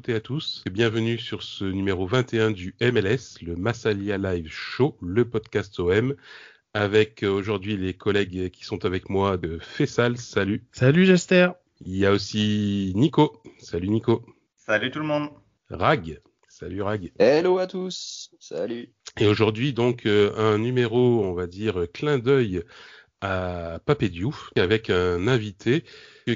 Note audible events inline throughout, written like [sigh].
Toutes et à tous et bienvenue sur ce numéro 21 du MLS, le Massalia Live Show, le podcast OM, avec euh, aujourd'hui les collègues qui sont avec moi de Fessal. Salut. Salut Jester. Il y a aussi Nico. Salut Nico. Salut tout le monde. Rag. Salut Rag. Hello à tous. Salut. Et aujourd'hui donc euh, un numéro, on va dire, clin d'œil à Papé Diouf avec un invité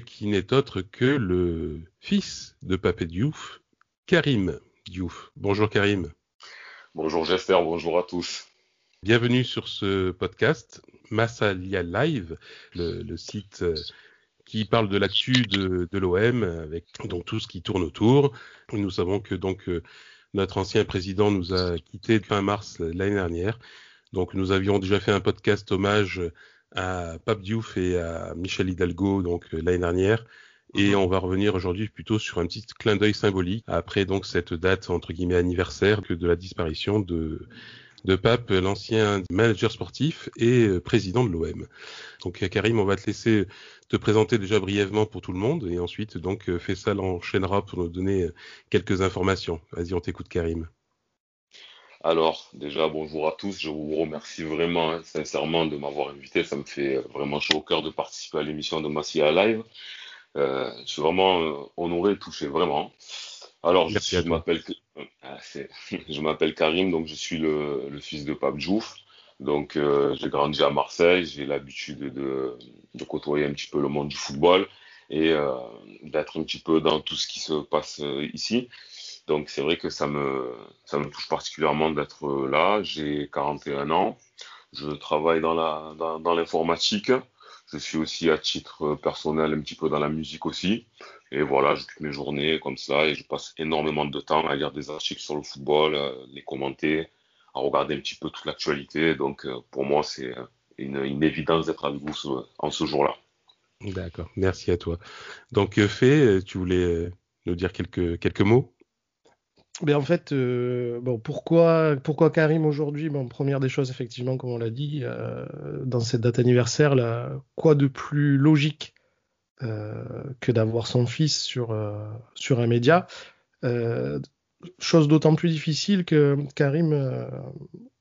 qui n'est autre que le fils de Papé Diouf, Karim Diouf. Bonjour Karim. Bonjour Jester, bonjour à tous. Bienvenue sur ce podcast Massalia Live, le, site euh, qui parle de l'actu de, de l'OM avec donc tout ce qui tourne autour. Nous savons que donc euh, notre ancien président nous a quitté fin mars l'année dernière. Donc nous avions déjà fait un podcast hommage à Pape Diouf et à Michel Hidalgo donc euh, l'année dernière. Et mhm. on va revenir aujourd'hui plutôt sur un petit clin d'œil symbolique après donc cette date entre guillemets anniversaire que de la disparition de de Pape, l'ancien manager sportif et euh, président de l'OM. Donc euh, Karim, on va te laisser te présenter déjà brièvement pour tout le monde et ensuite donc Fessal enchaînera pour nous donner quelques informations. Vas-y, on t'écoute Karim. Alors, déjà, bonjour à tous. Je vous remercie vraiment, hein, sincèrement, de m'avoir invité. Ça me fait vraiment chaud au cœur de participer à l'émission de Massia Live. Euh, je suis vraiment euh, honoré et touché, vraiment. Alors, je, m'appelle, ah, [laughs] je m'appelle Karim, donc je suis le, fils de Pape Djouf. Donc, euh, j'ai grandi à Marseille. J'ai l'habitude de, de, côtoyer un petit peu le monde du football et d'être un petit peu dans tout ce qui se passe ici. Donc c'est vrai que ça me, ça me touche particulièrement d'être euh, là. J'ai 41 ans. Je travaille dans la, dans, l'informatique. Je suis aussi à titre personnel un petit peu dans la musique aussi. Et voilà, j'occupe mes journées comme ça et je passe énormément de temps à lire des articles sur le football, euh, les commenter, à regarder un petit peu toute l'actualité. Donc euh, pour moi, c'est une, une évidence d'être avec vous en ce jour-là. D'accord, merci à toi. Donc Fé, tu voulais nous dire quelques, quelques mots? Ben en fait, euh, bon, pourquoi, pourquoi Karim aujourd'hui? Bon, Première des choses, effectivement, comme on l'a dit, euh, dans cette date anniversaire, quoi de plus logique euh, que d'avoir son fils sur, sur un média? Chose d'autant plus difficile que Karim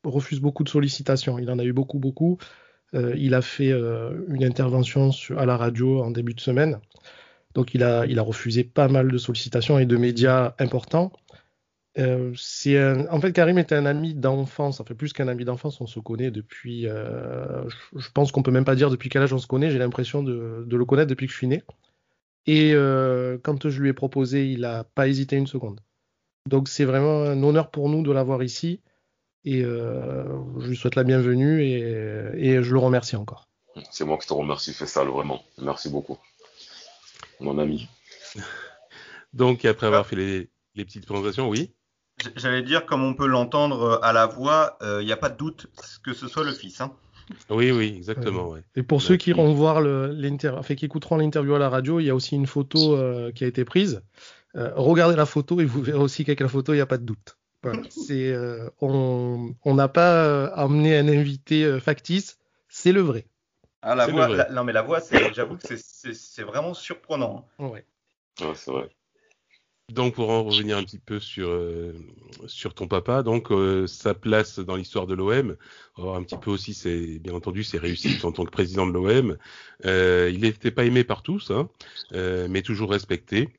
refuse beaucoup de sollicitations. Il en a eu beaucoup, beaucoup. il a fait une intervention à la radio en début de semaine. Donc il a, il a refusé pas mal de sollicitations et de médias importants. Euh, c'est en fait Karim était un ami d'enfance, ça fait plus qu'un ami d'enfance, on se connaît depuis, euh, je, pense qu'on peut même pas dire depuis quel âge on se connaît, j'ai l'impression de, le connaître depuis que je suis né. Et euh, quand je lui ai proposé, il a pas hésité une seconde. Donc c'est vraiment un honneur pour nous de l'avoir ici et je lui souhaite la bienvenue et, je le remercie encore. C'est moi qui te remercie, ça vraiment. Merci beaucoup, mon ami. [laughs] Donc après avoir fait les, les petites présentations, oui. J'allais dire, comme on peut l'entendre euh, à la voix, il euh, n'y a pas de doute que ce soit le fils. Hein. Oui, oui, exactement. Et pour ceux qui iront voir l'interview, enfin, qui écouteront l'interview à la radio, il y a aussi une photo euh, qui a été prise. regardez la photo et vous verrez aussi qu'avec la photo, il n'y a pas de doute. [laughs] c'est, on n'a pas amené un invité factice, c'est le vrai. Ah, la voix, non mais la voix, j'avoue que c'est, vraiment surprenant. Hein. Ouais. ouais c'est vrai. Donc pour en revenir un petit peu sur euh, sur ton papa, donc euh, sa place dans l'histoire de l'OM, un petit peu aussi c'est bien entendu ses réussites en tant que président de l'OM. Euh, il n'était pas aimé par tous, hein, mais toujours respecté.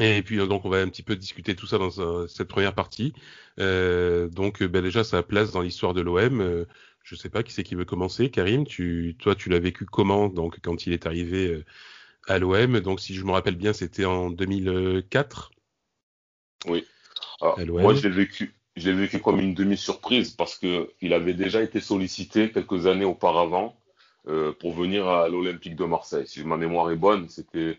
Et puis donc on va un petit peu discuter tout ça dans cette première partie. donc ben, déjà sa place dans l'histoire de l'OM. je sais pas qui c'est qui veut commencer. Karim, tu toi tu l'as vécu comment donc quand il est arrivé à l'OM. Donc, si je me rappelle bien, c'était en 2004. Oui. moi, je l'ai vécu, je l'ai vécu comme une demi-surprise parce que il avait déjà été sollicité quelques années auparavant euh, pour venir à l'Olympique de Marseille. Si ma mémoire est bonne, c'était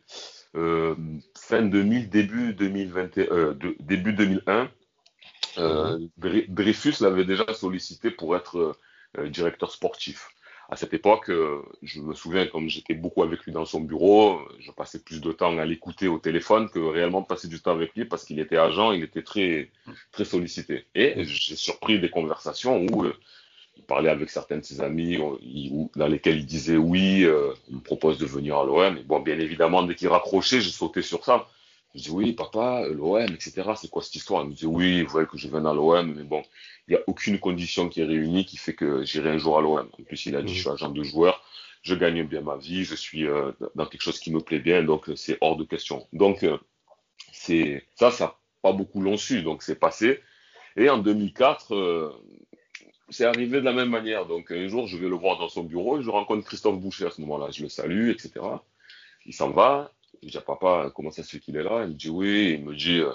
euh, fin 2000, début 2021, euh, début 2001. Euh, mhm. Dreyfus l'avait déjà sollicité pour être directeur sportif à cette époque, euh, je me souviens, comme j'étais beaucoup avec lui dans son bureau, je passais plus de temps à l'écouter au téléphone que réellement passer du temps avec lui parce qu'il était agent, il était très, très sollicité. Et j'ai surpris des conversations où euh, il parlait avec certains de ses amis, dans lesquels il disait oui, euh, il me propose de venir à l'OM. Bon, bien évidemment, dès qu'il raccrochait, j'ai sauté sur ça. Je dis oui, papa, l'OM, etc. C'est quoi cette histoire? Il me dit oui, vous voyez que je viens à l'OM, mais bon, il n'y a aucune condition qui est réunie qui fait que j'irai un jour à l'OM. En plus, il a dit, je suis agent de joueur, je gagne bien ma vie, je suis euh, dans quelque chose qui me plaît bien, donc c'est hors de question. Donc, euh, c'est ça, ça pas beaucoup l'ont su, donc c'est passé. Et en 2004, euh, c'est arrivé de la même manière. Donc un jour, je vais le voir dans son bureau et je rencontre Christophe Boucher à ce moment-là. Je le salue, etc. Il s'en va. Je dis à papa, comment ça se fait qu'il est là? Il me dit oui. Il me dit euh,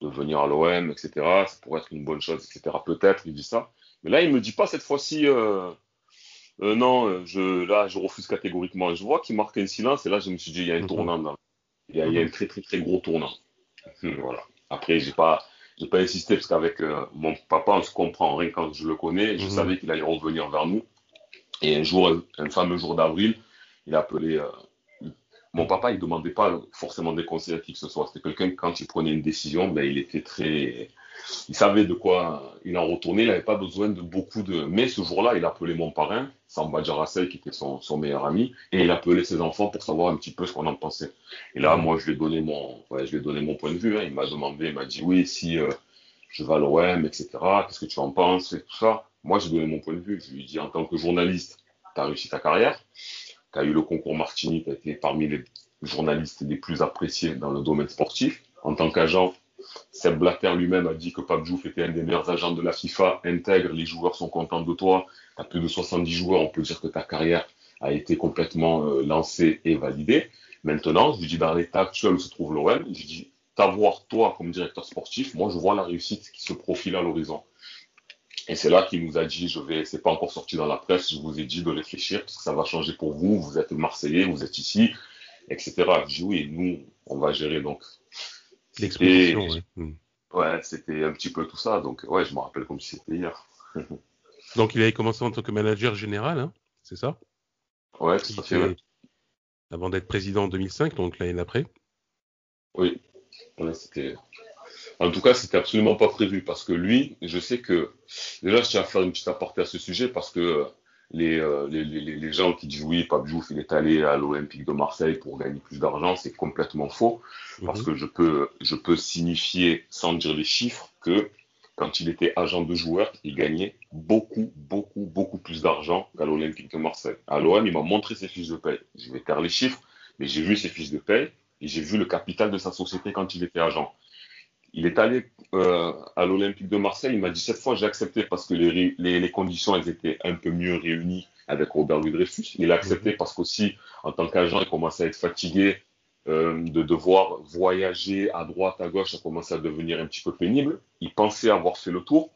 de venir à l'OM, etc. Ça pourrait être une bonne chose, etc. Peut-être, il dit ça. Mais là, il me dit pas cette fois-ci. Euh, euh non, je, là, je refuse catégoriquement. Je vois qu'il marque un silence et là, je me suis dit, il y a un mhm. tournant. Là. Il, y a, il y a un très, très, très gros tournant. [laughs] voilà. Après, j'ai pas, j'ai pas insisté parce qu'avec mon papa, on se comprend. Rien quand je le connais, je mhm. savais qu'il allait revenir vers nous. Et un jour, un fameux jour d'avril, il a appelé. Euh, mon papa, il demandait pas forcément des conseils à qui que ce soit. C'était quelqu'un quand il prenait une décision, ben, il était très, il savait de quoi il en retournait. Il n'avait pas besoin de beaucoup de. Mais ce jour-là, il a appelé mon parrain, Samba Djarassel, qui était son, meilleur ami, et il a appelé ses enfants pour savoir un petit peu ce qu'on en pensait. Et là, moi, je lui ai donné mon, ouais, je lui ai donné mon point de vue. Hein. Il m'a demandé, il m'a dit oui, si euh, je vais à l'OM, etc. Qu'est-ce que tu en penses et tout ça. Moi, j'ai donné mon point de vue. Je lui ai dit en tant que journaliste, tu as réussi ta carrière, tu as eu le concours Martini, tu as été parmi les journalistes les plus appréciés dans le domaine sportif. En tant qu'agent, Seb Blatter lui-même a dit que Pape était un des meilleurs agents de la FIFA, intègre, les joueurs sont contents de toi, tu as plus de 70 joueurs, on peut dire que ta carrière a été complètement euh, lancée et validée. Maintenant, je lui dis dans l'état actuel où se trouve l'OM, je dis t'avoir toi comme directeur sportif, moi je vois la réussite qui se profile à l'horizon. Et c'est là qu'il nous a dit, je vais, c'est pas encore sorti dans la presse, je vous ai dit de réfléchir parce que ça va changer pour vous, vous êtes Marseillais, vous êtes ici, etc. Je oui, nous, on va gérer donc L'exposition, ouais. Hmm. Ouais, c'était un petit peu tout ça. Donc, ouais, je me rappelle comme si c'était hier. [laughs] donc, il avait commencé en tant que manager général, hein, c'est ça? Ouais, tout à fait. Avant d'être président en 2005, donc l'année d'après Oui. c'était. En tout cas, c'était absolument pas prévu parce que lui, je sais que. Déjà, je tiens à faire une petite aparté à ce sujet parce que euh, les, les, les, gens qui disent oui, Pape Diouf, il est allé à l'Olympique de Marseille pour gagner plus d'argent, c'est complètement faux. Parce mhm. que je peux, je peux signifier, sans dire les chiffres, que quand il était agent de joueur, il gagnait beaucoup, beaucoup, beaucoup plus d'argent qu'à l'Olympique de Marseille. À l'OM, il m'a montré ses fiches de paye. Je vais taire les chiffres, mais j'ai vu ses fiches de paye et j'ai vu le capital de sa société quand il était agent. Il est allé euh, à l'Olympique de Marseille. Il m'a dit cette fois j'ai accepté parce que les, les, les, conditions elles étaient un peu mieux réunies avec Robert Louis Dreyfus. Il a accepté mhm. parce qu'aussi en tant qu'agent il commençait à être fatigué euh, de devoir voyager à droite à gauche. Ça commençait à devenir un petit peu pénible. Il pensait avoir fait le tour.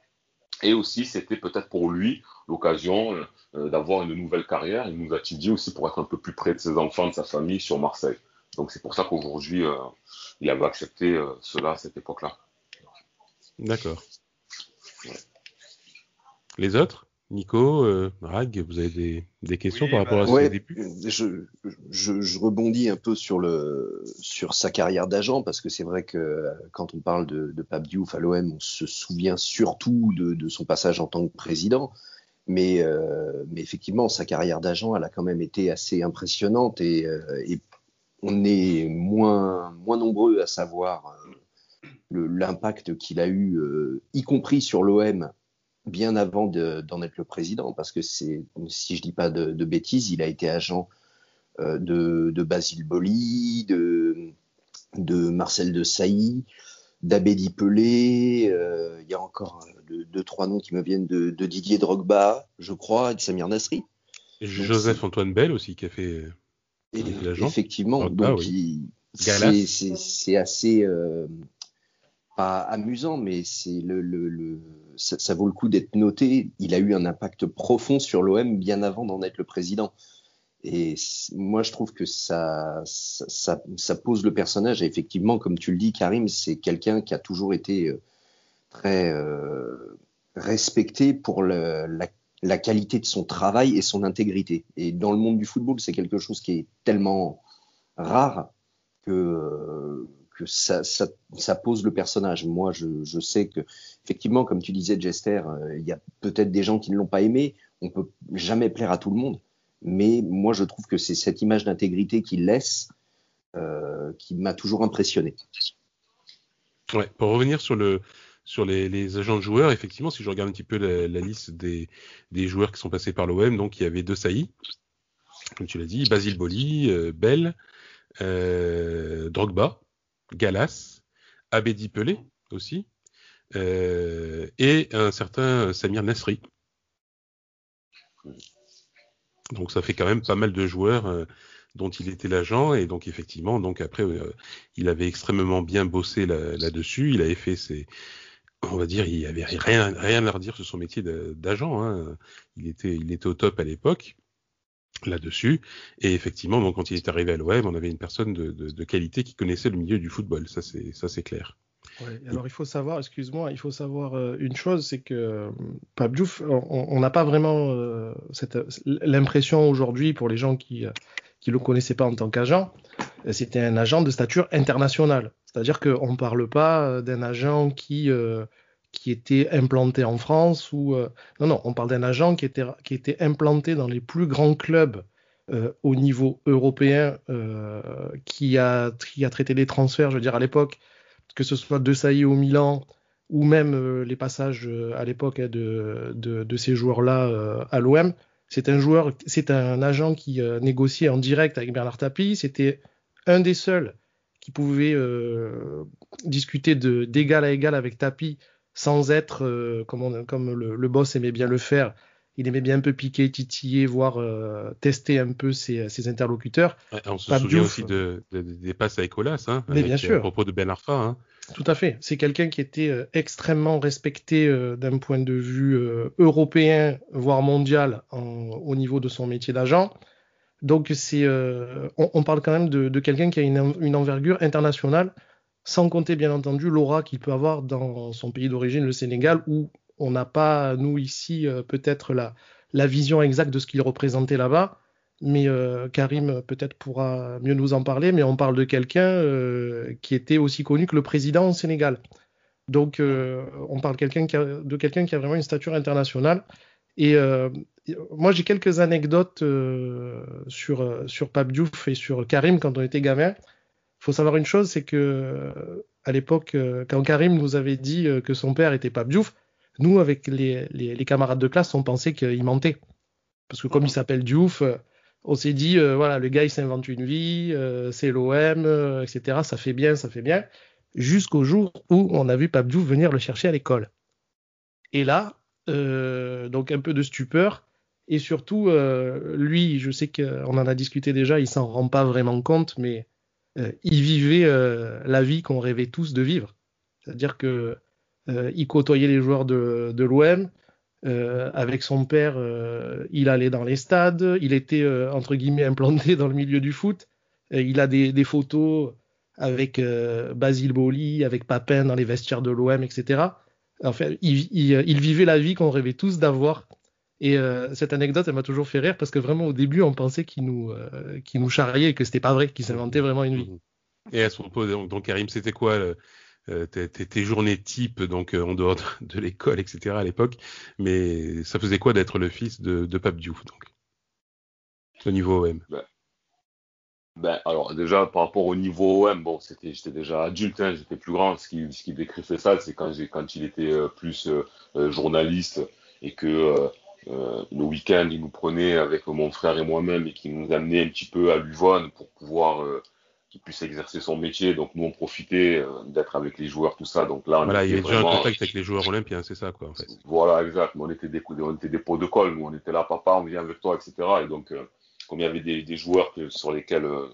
Et aussi, c'était peut-être pour lui l'occasion euh, d'avoir une nouvelle carrière. Il nous a-t-il dit aussi pour être un peu plus près de ses enfants, de sa famille sur Marseille. Donc c'est pour ça qu'aujourd'hui, euh, il avait accepté euh, cela à cette époque-là. D'accord. Les autres? Nico, euh, Rag, vous avez des, questions par rapport à ce début je, je, rebondis un peu sur, le, sur sa carrière d'agent parce que c'est vrai que quand on parle de, de Pape Diouf à l'OM, on se souvient surtout de, de, son passage en tant que président. Mais, mais effectivement, sa carrière d'agent, elle a quand même été assez impressionnante et, et on est moins, moins nombreux à savoir euh, l'impact qu'il a eu, euh, y compris sur l'OM, bien avant d'en être le président, parce que c'est, si je dis pas de, bêtises, il a été agent euh, de, de, Basile Boli, de, Marcel de Sailly, d'Abedi Pelé, il y a encore deux, trois noms qui me viennent de, Didier Drogba, je crois, et de Samir Nasri. Joseph Antoine Bell aussi, qui a fait effectivement, ah, donc c'est assez euh, pas amusant, mais c'est le, le, ça, vaut le coup d'être noté. Il a eu un impact profond sur l'OM bien avant d'en être le président. Et moi, je trouve que ça, ça, ça, pose le personnage. Et effectivement, comme tu le dis, Karim, c'est quelqu'un qui a toujours été euh, très euh, respecté pour le, la la qualité de son travail et son intégrité. Et dans le monde du football, c'est quelque chose qui est tellement rare que, que ça, pose le personnage. Moi, je, je, sais que, effectivement, comme tu disais, Jester, euh, il y a peut-être des gens qui ne l'ont pas aimé. On peut jamais plaire à tout le monde. Mais moi, je trouve que c'est cette image d'intégrité qu'il laisse qui m'a toujours impressionné. Ouais, pour revenir sur le sur les, agents de joueurs, effectivement, si je regarde un petit peu la, liste des, joueurs qui sont passés par l'OM, donc il y avait deux saillies, comme tu l'as dit, Basile Boli, euh, Bell, euh, Drogba, Galas, Abedi Pelé aussi, euh, et un certain Samir Nasri. Donc ça fait quand même pas mal de joueurs euh, dont il était l'agent. Et donc effectivement donc après il avait extrêmement bien bossé là-dessus. Il avait fait ses on va dire il avait rien rien à redire sur son métier d'agent hein. il était il était au top à l'époque là-dessus et effectivement donc quand il est arrivé à l'OM on avait une personne de, de, de, qualité qui connaissait le milieu du football ça c'est ça c'est clair Ouais, alors il faut savoir, excuse-moi, il faut savoir euh, une chose, c'est que euh, Pape Diouf, on n'a pas vraiment euh, l'impression aujourd'hui pour les gens qui qui le connaissaient pas en tant qu'agent, c'était un agent de stature internationale. C'est-à-dire qu'on ne parle pas d'un agent qui qui était implanté en France ou non non, on parle d'un agent qui était qui était implanté dans les plus grands clubs au niveau européen, qui a qui a traité les transferts, je veux dire à l'époque que ce soit de Saï au Milan ou même euh, les passages euh, à l'époque hein, de, de, ces joueurs-là euh, à l'OM. C'est un joueur, c'est un agent qui négociait en direct avec Bernard Tapie. C'était un des seuls qui pouvait discuter de d'égal à égal avec Tapie sans être comme, comme le, le, boss aimait bien le faire. Il aimait bien un peu piquer, titiller, voire tester un peu ses, ses interlocuteurs. Ouais, on se souvient aussi de, de, des passes avec Olas, hein, mais bien sûr. à propos de Ben Arfa. Hein. Tout à fait. C'est quelqu'un qui était euh, extrêmement respecté euh, d'un point de vue euh, européen, voire mondial, au niveau de son métier d'agent. Donc c'est, on, parle quand même de, de quelqu'un qui a une, une, envergure internationale, sans compter bien entendu l'aura qu'il peut avoir dans son pays d'origine, le Sénégal, où on n'a pas, nous ici, peut-être la, la vision exacte de ce qu'il représentait là-bas mais euh, Karim peut-être pourra mieux nous en parler, mais on parle de quelqu'un euh, qui était aussi connu que le président au Sénégal. Donc euh, on parle de quelqu'un qui a vraiment une stature internationale. Et moi j'ai quelques anecdotes sur sur Diouf et sur Karim quand on était gamin. Il faut savoir une chose, c'est que à l'époque, quand Karim nous avait dit que son père était Pape Diouf, nous avec les, les, les camarades de classe, on pensait qu'il mentait. Parce que comme il s'appelle Diouf, on s'est dit, euh, voilà, le gars, il s'invente une vie, euh, c'est l'OM, euh, etc. Ça fait bien, ça fait bien. Jusqu'au jour où on a vu Pabdou venir le chercher à l'école. Et là, donc un peu de stupeur. Et surtout, lui, je sais qu'on en a discuté déjà, il s'en rend pas vraiment compte, mais il vivait la vie qu'on rêvait tous de vivre. C'est-à-dire que il côtoyait les joueurs de, de l'OM, euh, avec son père, euh, il allait dans les stades, il était euh, entre guillemets [laughs] implanté dans le milieu du foot. Il a des, photos avec Basile Boli, avec Papin dans les vestiaires de l'OM, etc. Enfin, il, vivait la vie qu'on rêvait tous d'avoir. Et cette anecdote, elle m'a toujours fait rire parce que vraiment au début, on pensait qu'il nous, charriait et que c'était pas vrai, qu'il s'inventait vraiment une vie. Et à ce propos, donc, Karim, c'était quoi euh, tes, journées type, donc euh, en dehors de, l'école, etc. à l'époque. Mais ça faisait quoi d'être le fils de, de Pape Diouf, donc? Au niveau OM ben, ben, alors déjà par rapport au niveau OM, bon, c'était, j'étais déjà adulte, hein, j'étais plus grand. Ce qui, ce qui décrivait ça, c'est quand quand il était euh, plus journaliste et que le week-end il nous prenait avec mon frère et moi-même et qui nous amenait un petit peu à Luvonne pour pouvoir qu'il puisse exercer son métier. Donc nous on profitait euh, d'être avec les joueurs, tout ça. Donc là, on voilà, il y a déjà un contact avec les joueurs olympiens, c'est ça quoi en fait. Voilà, exact. on était des, on était des pots de colle, nous on était là, papa, on vient avec toi, etc. Et donc euh, comme il y avait des, des joueurs que, sur lesquels euh,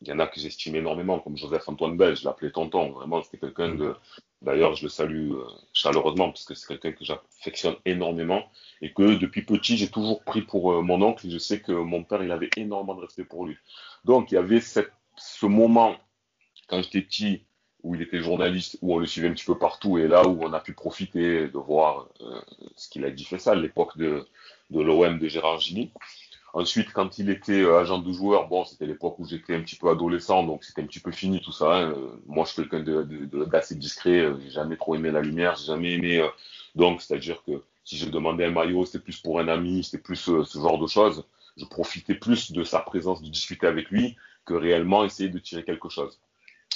il y en a que j'estimais énormément, comme Joseph Antoine Bell, je l'appelais tonton. Vraiment, c'était quelqu'un de. D'ailleurs, je le salue chaleureusement parce que c'est quelqu'un que j'affectionne énormément et que depuis petit, j'ai toujours pris pour mon oncle. Et je sais que mon père, il avait énormément de respect pour lui. Donc, il y avait cette ce moment, quand j'étais petit, où il était journaliste, où on le suivait un petit peu partout, et là où on a pu profiter de voir euh, ce qu'il a dit fait ça à l'époque de, de l'OM de Gérard Gilly. Ensuite, quand il était euh, agent de joueur, bon, c'était l'époque où j'étais un petit peu adolescent, donc c'était un petit peu fini tout ça. Hein. Moi, je suis quelqu'un d'assez de, de, discret, euh, j'ai jamais trop aimé la lumière, j'ai jamais aimé. donc, c'est-à-dire que si je demandais un maillot, c'était plus pour un ami, c'était plus ce genre de choses. Je profitais plus de sa présence, de discuter avec lui, que réellement essayer de tirer quelque chose.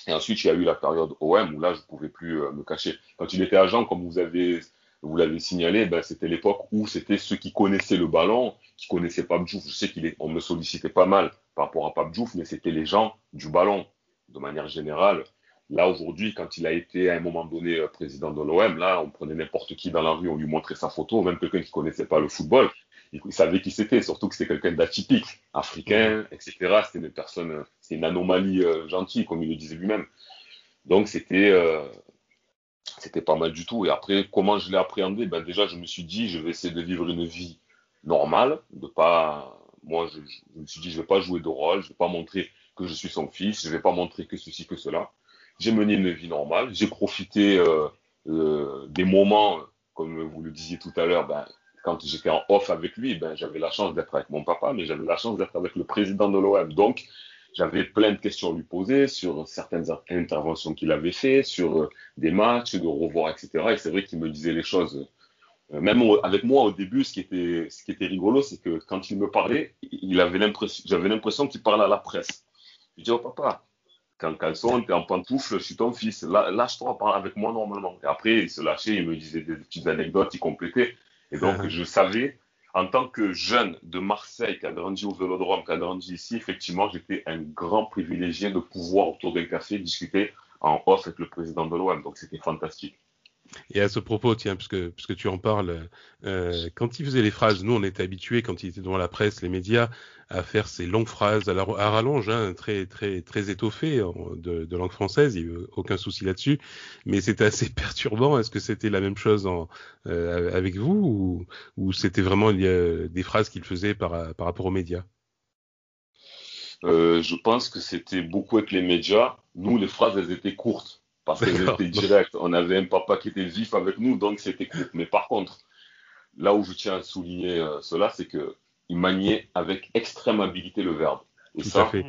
Et ensuite, il y a eu la période OM où là, je ne pouvais plus euh, me cacher. Quand il était agent, comme vous avez vous l'avez signalé, ben, c'était l'époque où c'était ceux qui connaissaient le ballon, qui connaissaient Pape Diouf. Je sais qu'on me sollicitait pas mal par rapport à Pape Diouf, mais c'était les gens du ballon, de manière générale. Là, aujourd'hui, quand il a été à un moment donné euh, président de l'OM, là, on prenait n'importe qui dans la rue, on lui montrait sa photo, même quelqu'un qui connaissait pas le football, il, savait qui c'était, surtout que c'était quelqu'un d'atypique, africain, etc. C'était une personne, c'est une anomalie euh, gentille, comme il le disait lui-même. Donc, c'était, euh, c'était pas mal du tout. Et après, comment je l'ai appréhendé? Ben déjà, je me suis dit, je vais essayer de vivre une vie normale, de pas, moi, je, je me suis dit, je vais pas jouer de rôle, je vais pas montrer que je suis son fils, je vais pas montrer que ceci que cela j'ai mené une vie normale, j'ai profité euh, des moments, comme vous le disiez tout à l'heure, ben, quand j'étais en off avec lui, ben, j'avais la chance d'être avec mon papa, mais j'avais la chance d'être avec le président de l'OM. Donc, j'avais plein de questions à lui poser sur certaines interventions qu'il avait fait, sur euh, des matchs, de revoir, etc. Et c'est vrai qu'il me disait les choses. Euh, même avec moi au début, ce qui était, rigolo, c'est que quand il me parlait, il avait l'impression, j'avais l'impression qu'il parlait à la presse. Je dis, oh papa, t'es en caleçon, t'es en pantoufle, je suis ton fils. Lâche-toi, parle avec moi normalement. Et après, il se lâchait, il me disait des petites anecdotes, il complétait. Et donc, uh-huh. je savais, en tant que jeune de Marseille qui a grandi au Vélodrome, qui a grandi ici, effectivement, j'étais un grand privilégié de pouvoir, autour d'un café, discuter en off avec le président de l'OM. Donc, c'était fantastique. Et à ce propos, tiens, puisque, puisque tu en parles, euh, quand il faisait les phrases, nous on était habitués quand il était devant la presse, les médias, à faire ces longues phrases à, rallonge, hein, très très très étoffées de, langue française, il n'y a aucun souci là-dessus. Mais c'était assez [laughs] perturbant. Est-ce que c'était la même chose euh, avec vous ou, ou c'était vraiment des phrases qu'il faisait par, par rapport aux médias? Euh, Je pense que c'était beaucoup avec les médias. Nous, les phrases, elles étaient courtes parce que c'était direct. On avait un papa qui était vif avec nous, donc c'était cool. Mais par contre, là où je tiens à souligner euh, cela, c'est que il maniait avec extrême habileté le verbe. Et Tout ça, à fait.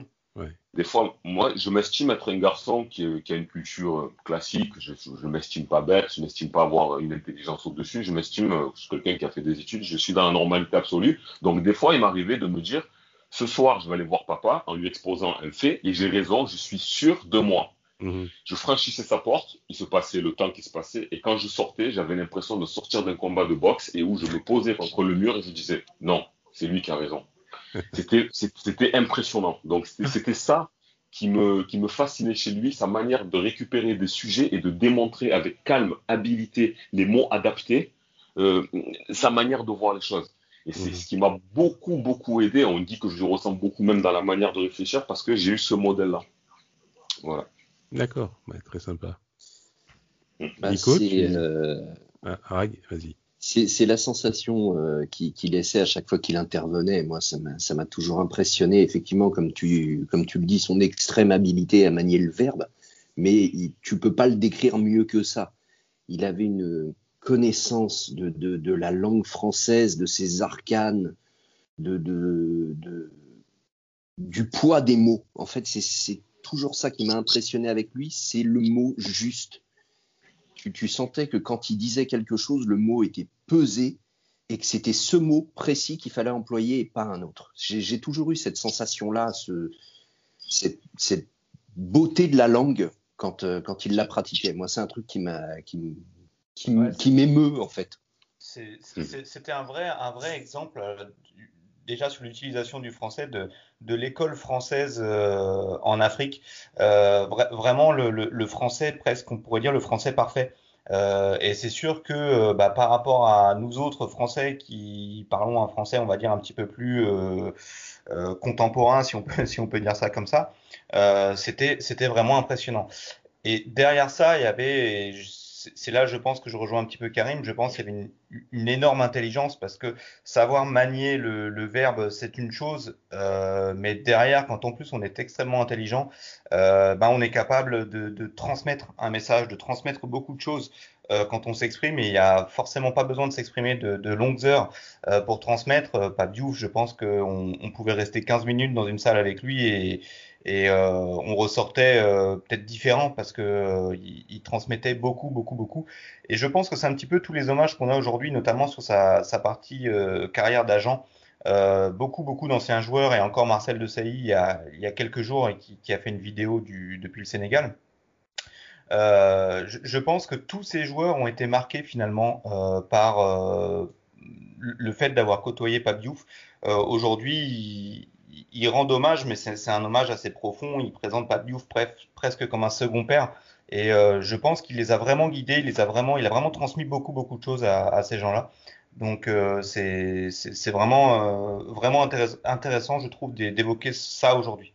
Des fois, moi, je m'estime être un garçon qui, a une culture euh, classique. Je ne m'estime pas bête, je m'estime pas avoir une intelligence au-dessus. Je m'estime euh, quelqu'un qui a fait des études. Je suis dans la normalité absolue. Donc, des fois, il m'arrivait de me dire, ce soir, je vais aller voir papa en lui exposant un fait et j'ai raison, je suis sûr de moi. Mhm. Je franchissais sa porte, il se passait le temps qui se passait, et quand je sortais, j'avais l'impression de sortir d'un combat de boxe et où je me posais contre le mur et je disais non, c'est lui qui a raison. [laughs] C'était impressionnant. Donc [laughs] c'était ça qui me qui me fascinait chez lui, sa manière de récupérer des sujets et de démontrer avec calme, habilité, les mots adaptés, euh, sa manière de voir les choses. Et c'est mhm. ce qui m'a beaucoup beaucoup aidé. On dit que je ressens beaucoup même dans la manière de réfléchir parce que j'ai eu ce modèle-là. Voilà. D'accord, très sympa. Bah, Nico, euh, ah, vas-y. C'est la sensation euh, qu'il laissait à chaque fois qu'il intervenait. Moi, ça m'a toujours impressionné. Effectivement, comme tu, comme tu le dis, son extrême habilité à manier le verbe, mais tu peux pas le décrire mieux que ça. Il avait une connaissance de, de, de la langue française, de ses arcanes, de, de, du poids des mots. En fait, c'est toujours ça qui m'a impressionné avec lui, c'est le mot juste. Tu, sentais que quand il disait quelque chose, le mot était pesé et que c'était ce mot précis qu'il fallait employer et pas un autre. J'ai toujours eu cette sensation-là, ce, cette, beauté de la langue quand, euh, quand il la pratiquait. Moi, c'est un truc qui m'a qui, qui, m'émeut en fait. C'était un vrai, un vrai exemple euh, déjà sur l'utilisation du français de, l'école française euh, en Afrique. Euh, vraiment le, français, presque on pourrait dire le français parfait. Euh, et c'est sûr que bah, par rapport à nous autres Français qui parlons un français, on va dire un petit peu plus contemporain, si on peut, [laughs] si on peut dire ça comme ça, c'était vraiment impressionnant. Et derrière ça, il y avait, c'est là, je pense que je rejoins un petit peu Karim. Je pense qu'il y avait une, énorme intelligence parce que savoir manier le, verbe, c'est une chose, euh, mais derrière, quand en plus on est extrêmement intelligent, euh, ben on est capable de, transmettre un message, de transmettre beaucoup de choses euh, quand on s'exprime. Et il n'y a forcément pas besoin de s'exprimer de, longues heures pour transmettre. Pas Diouf, je pense qu'on on pouvait rester 15 minutes dans une salle avec lui et et euh, on ressortait euh, peut-être différent parce que euh, il, transmettait beaucoup, beaucoup, beaucoup. Et je pense que c'est un petit peu tous les hommages qu'on a aujourd'hui, notamment sur sa, sa partie carrière d'agent. beaucoup, beaucoup d'anciens joueurs et encore Marcel de Sailly il y a, il y a quelques jours et qui, qui, a fait une vidéo du, depuis le Sénégal. Euh, je, je, pense que tous ces joueurs ont été marqués finalement euh, par euh, le fait d'avoir côtoyé Pape Diouf. Aujourd'hui, il, il, rend hommage, mais c'est un hommage assez profond. Il présente Pape Diouf presque comme un second père. Et je pense qu'il les a vraiment guidés, il les a vraiment, il a vraiment transmis beaucoup, beaucoup de choses à, à ces gens-là. Donc euh, c'est vraiment, euh, vraiment intéress intéressant, je trouve, d'évoquer ça aujourd'hui.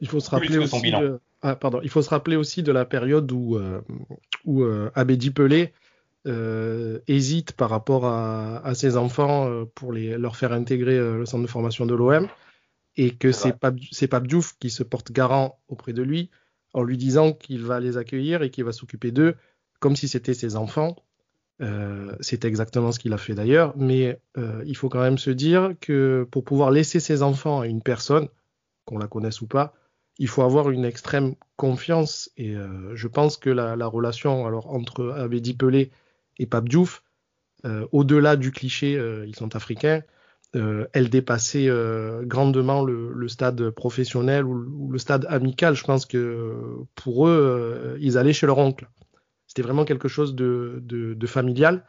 Il faut se rappeler aussi. De... Ah, pardon. Il faut se rappeler aussi de la période où, euh, où euh, Abedi Pelé euh, hésite par rapport à, à ses enfants euh, pour les, leur faire intégrer euh, le centre de formation de l'OM et que c'est Pape, Pape Diouf qui se porte garant auprès de lui en lui disant qu'il va les accueillir et qu'il va s'occuper d'eux comme si c'était ses enfants. Euh, c'est exactement ce qu'il a fait d'ailleurs, mais euh, il faut quand même se dire que pour pouvoir laisser ses enfants à une personne, qu'on la connaisse ou pas, il faut avoir une extrême confiance. Et euh, je pense que la, la, relation alors entre Abedi Pelé et Pape Diouf, au-delà du cliché, ils sont africains, elle dépassait grandement le, stade professionnel ou, le stade amical. Je pense que pour eux, ils allaient chez leur oncle. C'était vraiment quelque chose de, familial.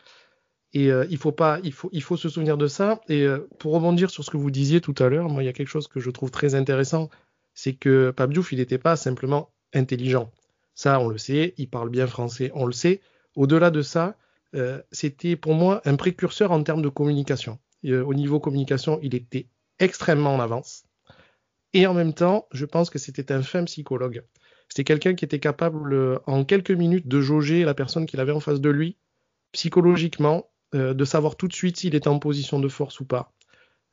Et euh, il faut pas, il faut, il faut se souvenir de ça. Et euh, pour rebondir sur ce que vous disiez tout à l'heure, moi, il y a quelque chose que je trouve très intéressant, c'est que Pape Diouf, il n'était pas simplement intelligent. Ça, on le sait. Il parle bien français, on le sait. Au-delà de ça, euh, c'était pour moi un précurseur en termes de communication. Et, au niveau communication, il était extrêmement en avance. Et en même temps, je pense que c'était un fin psychologue. C'était quelqu'un qui était capable euh, en quelques minutes de jauger la personne qu'il avait en face de lui psychologiquement, euh, de savoir tout de suite s'il était en position de force ou pas.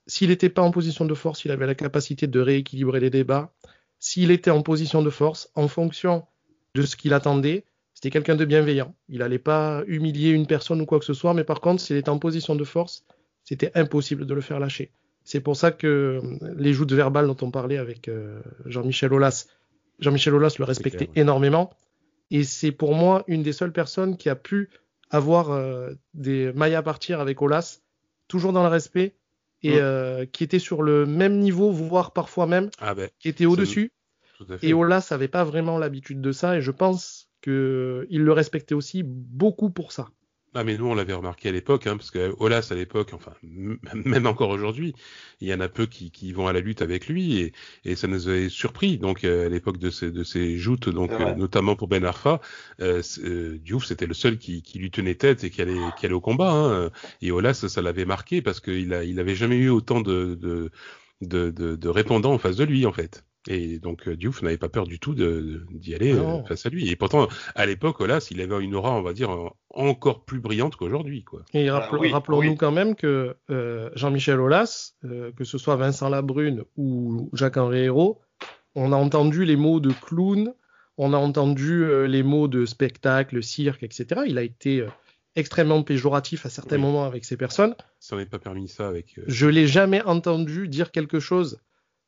S'il n'était pas en position de force, il avait la capacité de rééquilibrer les débats. S'il était en position de force, en fonction de ce qu'il attendait, c'était quelqu'un de bienveillant. Il n'allait pas humilier une personne ou quoi que ce soit, mais par contre, s'il était en position de force, c'était impossible de le faire lâcher. C'est pour ça que euh, les joutes verbales dont on parlait avec Jean-Michel Aulas, Jean-Michel Aulas le respectait clair, énormément. Et c'est pour moi une des seules personnes qui a pu avoir euh, des mailles à partir avec Aulas, toujours dans le respect, et euh, qui était sur le même niveau, voire parfois même, ah ben, qui était au-dessus. Et Aulas n'avait pas vraiment l'habitude de ça, et je pense qu'il le respectait aussi beaucoup pour ça. Ah mais nous on l'avait remarqué à l'époque, hein, parce que Olas à l'époque, enfin [laughs] même encore aujourd'hui, il y en a peu qui, qui, vont à la lutte avec lui et, et ça nous avait surpris. Donc euh, à l'époque de ces, de ces joutes, donc euh, notamment pour Ben Arfa, euh, euh, Diouf c'était le seul qui, qui, lui tenait tête et qui allait, qui allait au combat. Hein. Et Olas ça, ça l'avait marqué parce qu'il a, il avait jamais eu autant de, de, de, de, de répondants en face de lui en fait. Et donc euh, Diouf n'avait pas peur du tout d'y aller euh, face à lui. Et pourtant, à l'époque, Olas, il avait une aura, on va dire, encore plus brillante qu'aujourd'hui. Quoi. Et rappel, ah, oui, rappelons-nous oui. quand même que euh, Jean-Michel Aulas, euh, que ce soit Vincent Labrune ou Jacques-Henri Hérault, on a entendu les mots de clown, on a entendu euh, les mots de spectacle, cirque, etc. Il a été extrêmement péjoratif à certains oui. moments avec ces personnes. Ça n'est pas permis ça avec. Je l'ai jamais entendu dire quelque chose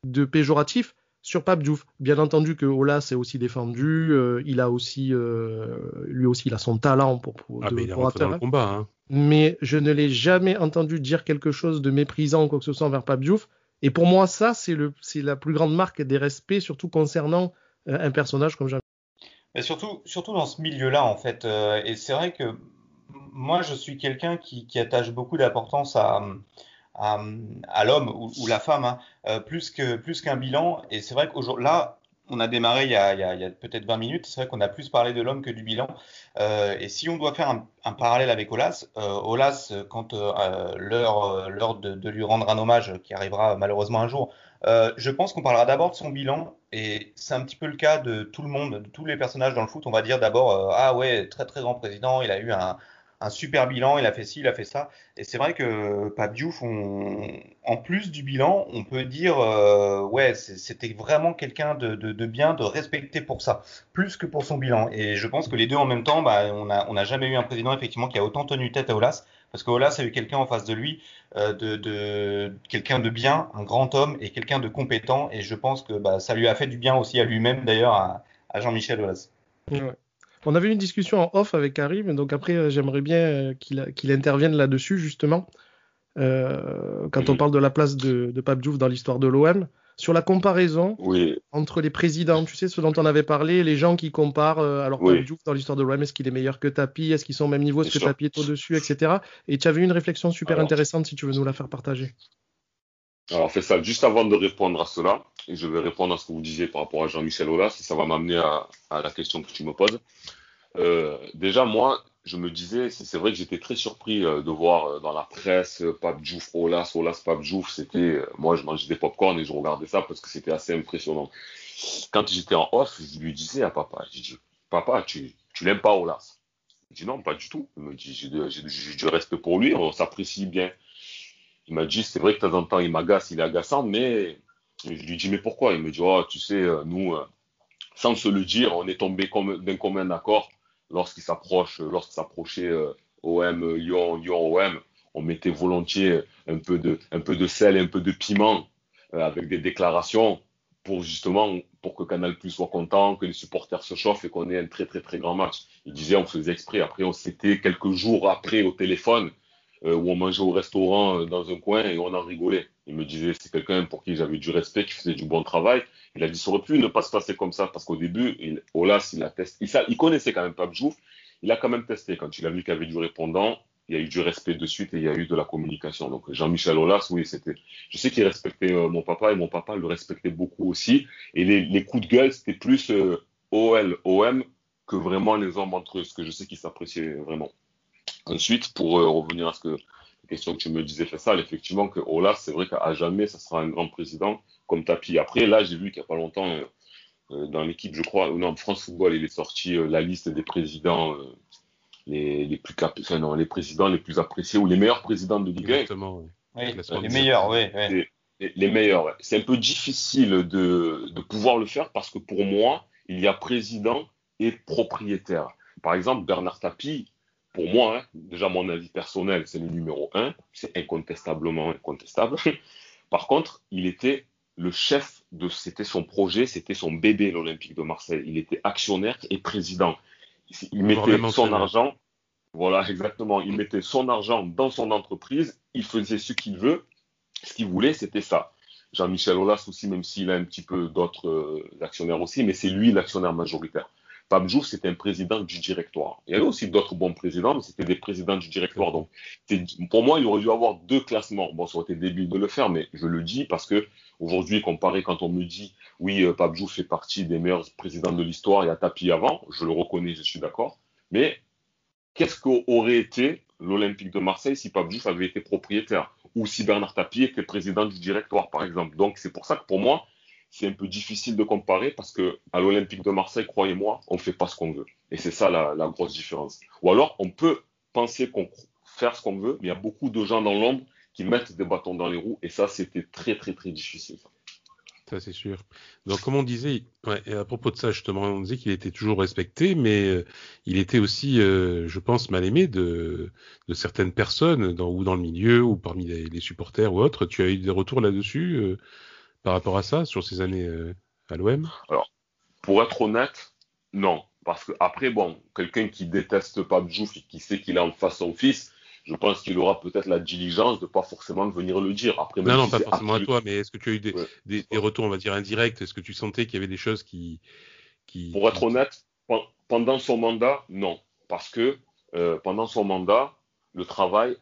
de péjoratif sur Pape Diouf. Bien entendu que Ola s'est aussi défendu, euh, il a aussi, euh, lui aussi, il a son talent pour, pour, ah, de, il pour dans le combat. Hein. Mais je ne l'ai jamais entendu dire quelque chose de méprisant ou quoi que ce soit envers Pape Diouf. Et pour moi, ça, c'est le, c'est la plus grande marque des respects, surtout concernant euh, un personnage comme Jean. Mais surtout, surtout dans ce milieu-là, en fait. Euh, et c'est vrai que moi, je suis quelqu'un qui, qui attache beaucoup d'importance à, à, l'homme ou, la femme, hein, euh, plus que plus qu'un bilan. Et c'est vrai qu'aujourd'hui, là, on a démarré il y a, a, a peut-être 20 minutes. C'est vrai qu'on a plus parlé de l'homme que du bilan. Euh, et si on doit faire un, parallèle avec Olas, euh, Olas, quand euh, l'heure l'heure de, de, lui rendre un hommage, qui arrivera malheureusement un jour, euh, je pense qu'on parlera d'abord de son bilan. Et c'est un petit peu le cas de tout le monde, de tous les personnages dans le foot. On va dire d'abord, euh, ah ouais, très très grand président, il a eu un un super bilan, il a fait ci, il a fait ça. Et c'est vrai que Pape Diouf, on, en plus du bilan, on peut dire, euh, ouais, c'était vraiment quelqu'un de, de, de, bien, de respecté pour ça, plus que pour son bilan. Et je pense que les deux en même temps, bah, on n'a on a jamais eu un président effectivement qui a autant tenu tête à Olas, parce que Olas a eu quelqu'un en face de lui, euh, de, de quelqu'un de bien, un grand homme et quelqu'un de compétent. Et je pense que bah, ça lui a fait du bien aussi à lui-même d'ailleurs, à, à Jean-Michel Olas. On avait une discussion en off avec Karim, donc après euh, j'aimerais bien qu'il qu intervienne là-dessus justement. euh, quand on parle de la place de, de Pape Diouf dans l'histoire de l'OM, sur la comparaison entre les présidents, tu sais, ce dont on avait parlé, les gens qui comparent, euh, alors Pape Diouf dans l'histoire de l'OM, est-ce qu'il est meilleur que Tapi, est-ce qu'ils sont au même niveau, est-ce que Tapi est au-dessus, etc. Et tu avais une réflexion super intéressante si tu veux nous la faire partager. Alors, fais ça juste avant de répondre à cela, et je vais répondre à ce que vous disiez par rapport à Jean-Michel Aulas, si ça va m'amener à, à, la question que tu me poses. Euh, déjà, moi, je me disais, c'est vrai que j'étais très surpris euh, de voir euh, dans la presse Pape Diouf, Olas, Olas, Pape Diouf. C'était, moi, je mangeais des pop-corn et je regardais ça parce que c'était assez impressionnant. Quand j'étais en off, je lui disais à papa, j'ai dit, papa, tu, tu l'aimes pas Olas? Il dit non, pas du tout. Il me dit, j'ai du respect pour lui, on s'apprécie bien. Il m'a dit, c'est vrai que de temps en temps, il m'agace, il est agaçant, mais je lui dis, mais pourquoi? Il me dit, oh, tu sais, nous, sans se le dire, on est tombé d'un commun accord lorsqu'il s'approche, lorsqu'il s'approchait euh, OM Lyon, Lyon OM, on mettait volontiers un peu de, sel et un peu de piment euh, avec des déclarations pour justement pour que Canal Plus soit content, que les supporters se chauffent et qu'on ait un très très très grand match. Il disait on faisait exprès. Après on s'était quelques jours après au téléphone euh, où on mangeait au restaurant dans un coin et on en rigolait. Il me disait c'est quelqu'un pour qui j'avais du respect, qui faisait du bon travail il a dit, ça aurait pu ne pas se passer comme ça parce qu'au début, il, Olas, il a testé. Il, connaissait quand même Pape Jouf. Il a quand même testé. Quand il a vu qu'il y avait du répondant, il y a eu du respect de suite et il y a eu de la communication. Donc Jean-Michel Olas, oui, c'était. Je sais qu'il respectait euh, mon papa et mon papa le respectait beaucoup aussi. Et les, coups de gueule, c'était plus euh, OL, OM que vraiment les hommes entre eux, ce que je sais qu'ils s'appréciaient vraiment. Ensuite, pour euh, revenir à ce que la question que tu me disais, Fessal, effectivement, que Olas, c'est vrai qu'à jamais, ça sera un grand président comme tapis. Après, là, j'ai vu qu'il n'y a pas longtemps, euh, euh, dans l'équipe, je crois, non, France Football, il est sorti euh, la liste des présidents les, les, plus cap enfin, non, les présidents les plus appréciés ou les meilleurs présidents de Ligue 1. Exactement, oui. les meilleurs, oui. Les, meilleurs, C'est un peu difficile de, de pouvoir le faire parce que pour moi, il y a président et propriétaire. Par exemple, Bernard Tapie, pour moi, hein, déjà mon avis personnel, c'est le numéro un, c'est incontestablement incontestable. [laughs] Par contre, il était le chef de, c'était son projet, c'était son bébé, l'Olympique de Marseille. Il était actionnaire et président. Il mettait son argent, voilà, exactement. Il mettait son argent dans son entreprise. Il faisait ce qu'il veut. Ce qu'il voulait, c'était ça. Jean-Michel Aulas aussi, même s'il a un petit peu d'autres euh, actionnaires aussi, mais c'est lui l'actionnaire majoritaire. Pape c'était un président du directoire. Il y avait aussi d'autres bons présidents, mais c'était des présidents du directoire. Donc, pour moi, il aurait dû avoir deux classements. Bon, ça aurait été débile de le faire, mais je le dis parce que aujourd'hui, comparé quand on me dit, oui, euh, Pape fait partie des meilleurs présidents de l'histoire, il y a Tapi avant, je le reconnais, je suis d'accord. Mais qu'est-ce qu'aurait été l'Olympique de Marseille si Pape avait été propriétaire? Ou si Bernard Tapie était président du directoire, par exemple. Donc, c'est pour ça que pour moi, c'est un peu difficile de comparer parce que à l'Olympique de Marseille, croyez-moi, on fait pas ce qu'on veut. Et c'est ça la, grosse différence. Ou alors, on peut penser qu'on faire ce qu'on veut, mais il y a beaucoup de gens dans l'ombre qui mettent des bâtons dans les roues, et ça, c'était très, très, très difficile. Ça, c'est sûr. Donc, comme on disait, à propos de ça, justement, on disait qu'il était toujours respecté, mais euh, il était aussi, euh, je pense, mal aimé de, certaines personnes, ou dans le milieu, ou parmi les, supporters ou autres. Tu as eu des retours là-dessus euh, par rapport à ça, sur ces années euh, à l'OM Alors, pour être honnête, non. Parce que après, bon, quelqu'un qui déteste Pape Diouf et qui sait qu'il a en face son fils, je pense qu'il aura peut-être la diligence de pas forcément venir le dire. Après, non, non, pas forcément à toi, mais est-ce que tu as eu des, retours, on va dire, indirects? Est-ce que tu sentais qu'il y avait des choses qui... qui pour être honnête, pendant son mandat, non. Parce que euh, pendant son mandat, le travail,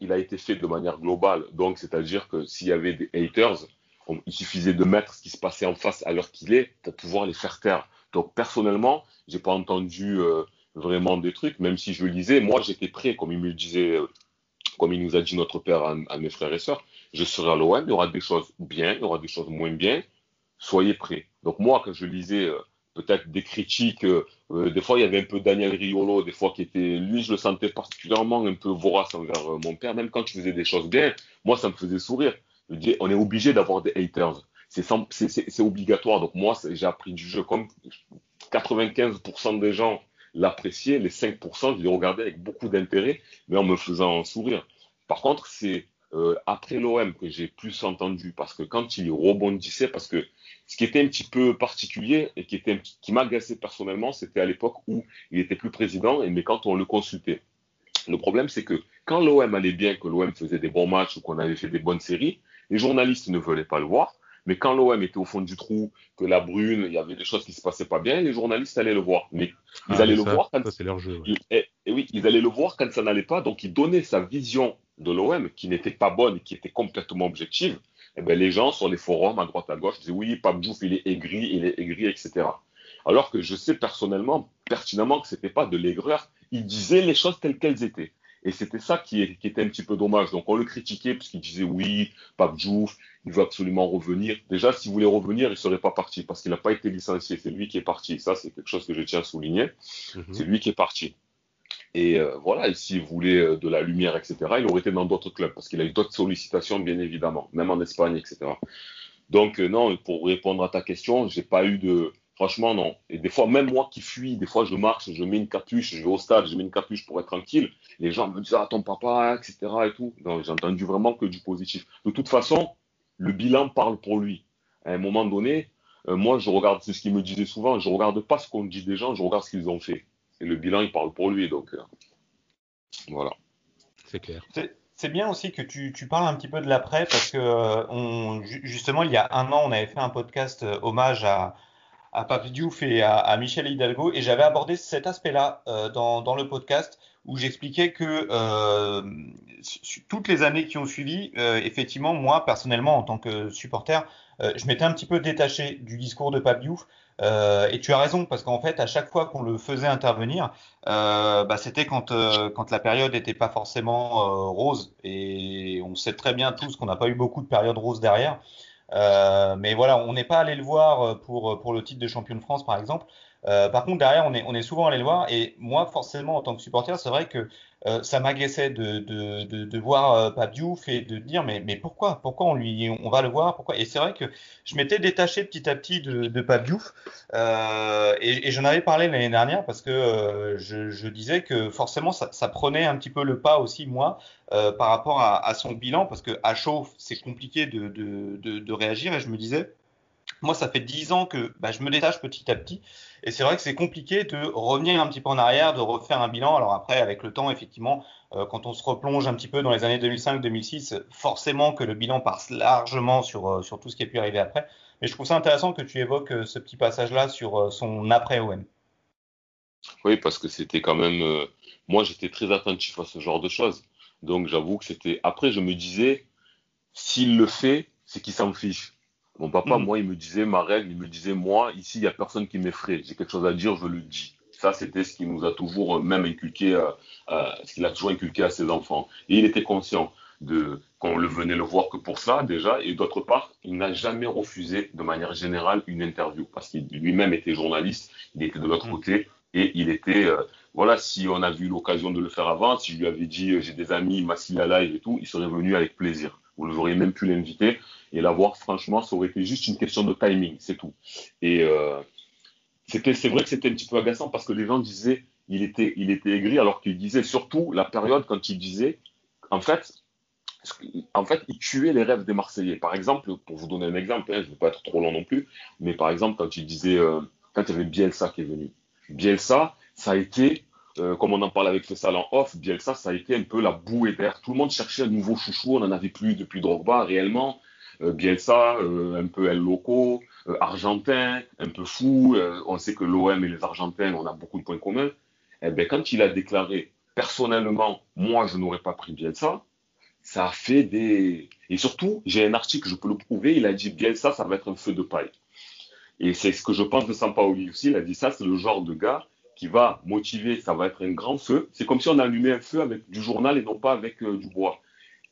il a été fait de manière globale. Donc, c'est-à-dire que s'il y avait des haters, il suffisait de mettre ce qui se passait en face à l'heure qu'il est pour pouvoir les faire taire. Donc personnellement, j'ai pas entendu euh, vraiment des trucs, même si je lisais. Moi, j'étais prêt, comme il me disait, euh, comme il nous a dit notre père à, mes frères et sœurs, je serai à l'OM. Il y aura des choses bien, il y aura des choses moins bien. Soyez prêts. Donc moi, quand je lisais euh, peut-être des critiques, des fois il y avait un peu Daniel Riolo, des fois qui était, lui, je le sentais particulièrement un peu vorace envers mon père. Même quand je faisais des choses bien, moi, ça me faisait sourire on est obligé d'avoir des haters. C'est obligatoire. Donc moi, j'ai appris du jeu comme 95% des gens l'appréciaient, les 5%, je les regardais avec beaucoup d'intérêt, mais en me faisant sourire. Par contre, c'est euh, après l'OM que j'ai plus entendu, parce que quand il rebondissait, parce que ce qui était un petit peu particulier et qui, qui m'agaçait personnellement, c'était à l'époque où il était plus président, mais quand on le consultait. Le problème, c'est que quand l'OM allait bien, que l'OM faisait des bons matchs ou qu'on avait fait des bonnes séries, les journalistes ne voulaient pas le voir. Mais quand l'OM était au fond du trou, que la brune, il y avait des choses qui se passaient pas bien, les journalistes allaient le voir. Mais ils Ah, allaient mais le voir quand c'est leur jeu. ouais. et, et oui, ils allaient le voir quand ça n'allait pas, donc ils donnaient sa vision de l'OM qui n'était pas bonne, qui était complètement objective. Et ben les gens sur les forums à droite à gauche disaient oui, Pape Diouf il est aigri, il est aigri, etc. Alors que je sais personnellement, pertinemment que c'était pas de l'aigreur, il disait les choses telles qu'elles étaient. Et c'était ça qui, est- qui était un petit peu dommage. Donc on le critiquait parce qu'il disait oui, Pape Diouf, il veut absolument revenir. Déjà, s'il voulait revenir, il serait pas parti parce qu'il n'a pas été licencié. C'est lui qui est parti. Ça, c'est quelque chose que je tiens à souligner. Mhm. C'est lui qui est parti. Et euh, voilà, et s'il voulait euh, de la lumière, etc., il aurait été dans d'autres clubs, parce qu'il a eu d'autres sollicitations, bien évidemment, même en Espagne, etc. Donc, euh, non, pour répondre à ta question, j'ai pas eu de. Franchement, non. Et des fois, même moi qui fuis, des fois, je marche, je mets une capuche, je vais au stade, je mets une capuche pour être tranquille. Les gens me disent, ah, ton papa, etc. et tout. Non, j'ai entendu vraiment que du positif. De toute façon, le bilan parle pour lui. À un moment donné, euh, moi, je regarde, c'est ce qu'il me disait souvent, je regarde pas ce qu'on dit des gens, je regarde ce qu'ils ont fait. Et le bilan, il parle pour lui. Donc, euh, voilà. C'est clair. C'est- C'est bien aussi que tu, tu parles un petit peu de l'après parce que euh, on, justement il y a un an on avait fait un podcast hommage à, à Pape Diouf et à, à Michel Hidalgo et j'avais abordé cet aspect-là euh, dans, dans le podcast où j'expliquais que euh, toutes les années qui ont suivi, euh, effectivement moi personnellement en tant que supporter, euh, je m'étais un petit peu détaché du discours de Pape Diouf Euh, et tu as raison parce qu'en fait à chaque fois qu'on le faisait intervenir euh, bah, c'était quand, quand la période n'était pas forcément rose. Et on sait très bien tous qu'on n'a pas eu beaucoup de périodes roses derrière. Euh, mais voilà, on n'est pas allé le voir pour, pour le titre de champion de France, par exemple. Euh, par contre, derrière, on est, on est souvent allé le voir. Et moi, forcément, en tant que supporter, c'est vrai que euh, ça m'agaçait de, de, de, de voir euh, Pape Diouf et de dire mais, mais pourquoi? Pourquoi on lui on va le voir? Pourquoi? Et c'est vrai que je m'étais détaché petit à petit de, de Pape Diouf euh, et, et j'en avais parlé l'année dernière parce que euh, je, je disais que forcément ça, ça prenait un petit peu le pas aussi moi euh, par rapport à, à son bilan parce que à chaud c'est compliqué de, de réagir et je me disais moi, ça fait dix ans que bah, je me détache petit à petit. Et c'est vrai que c'est compliqué de revenir un petit peu en arrière, de refaire un bilan. Alors après, avec le temps, effectivement, euh, quand on se replonge un petit peu dans les années 2005-2006, forcément que le bilan passe largement sur, euh, sur tout ce qui a pu arriver après. Mais je trouve ça intéressant que tu évoques euh, ce petit passage-là sur son après-OM. Oui, parce que c'était quand même. moi, j'étais très attentif à ce genre de choses. Donc, j'avoue que c'était. Après, je me disais, s'il le fait, c'est qu'il s'en fiche. Mon papa, Mhm. moi, il me disait ma règle, il me disait, moi, ici, il n'y a personne qui m'effraie. J'ai quelque chose à dire, je le dis. Ça, c'était ce qu'il nous a toujours euh, même inculqué, euh, euh, ce qu'il a toujours inculqué à ses enfants. Et il était conscient de qu'on le venait le voir que pour ça, déjà. Et d'autre part, il n'a jamais refusé, de manière générale, une interview. Parce qu'il lui-même était journaliste, il était de l'autre Mhm. côté. Et il était, euh, voilà, si on a vu l'occasion de le faire avant, si je lui avais dit, j'ai des amis, Massilia Live et tout, il serait venu avec plaisir. Vous auriez même pu l'inviter et l'avoir, franchement, ça aurait été juste une question de timing, c'est tout. Et euh, c'est vrai que c'était un petit peu agaçant parce que les gens disaient, il était, il était aigri, alors qu'il disait surtout la période quand il disait, en fait, en fait, il tuait les rêves des Marseillais. Par exemple, pour vous donner un exemple, hein, je ne vais pas être trop long non plus, mais par exemple, quand il disait, euh, quand il y avait Bielsa qui est venu, Bielsa, ça a été, euh, comme on en parle avec Fessal en off, Bielsa, ça a été un peu la bouée d'air. Tout le monde cherchait un nouveau chouchou, on n'en avait plus depuis Drogba réellement. Euh, Bielsa, euh, un peu El Loco, argentin, un peu fou. on sait que l'OM et les Argentins, on a beaucoup de points communs. Eh ben, quand il a déclaré personnellement, moi, je n'aurais pas pris Bielsa, ça a fait des. Et surtout, j'ai un article, je peux le prouver, il a dit Bielsa, ça va être un feu de paille. Et c'est ce que je pense de Sampaoli aussi. Il a dit ça, c'est le genre de gars qui va motiver, ça va être un grand feu. C'est comme si on allumait un feu avec du journal et non pas avec euh, du bois.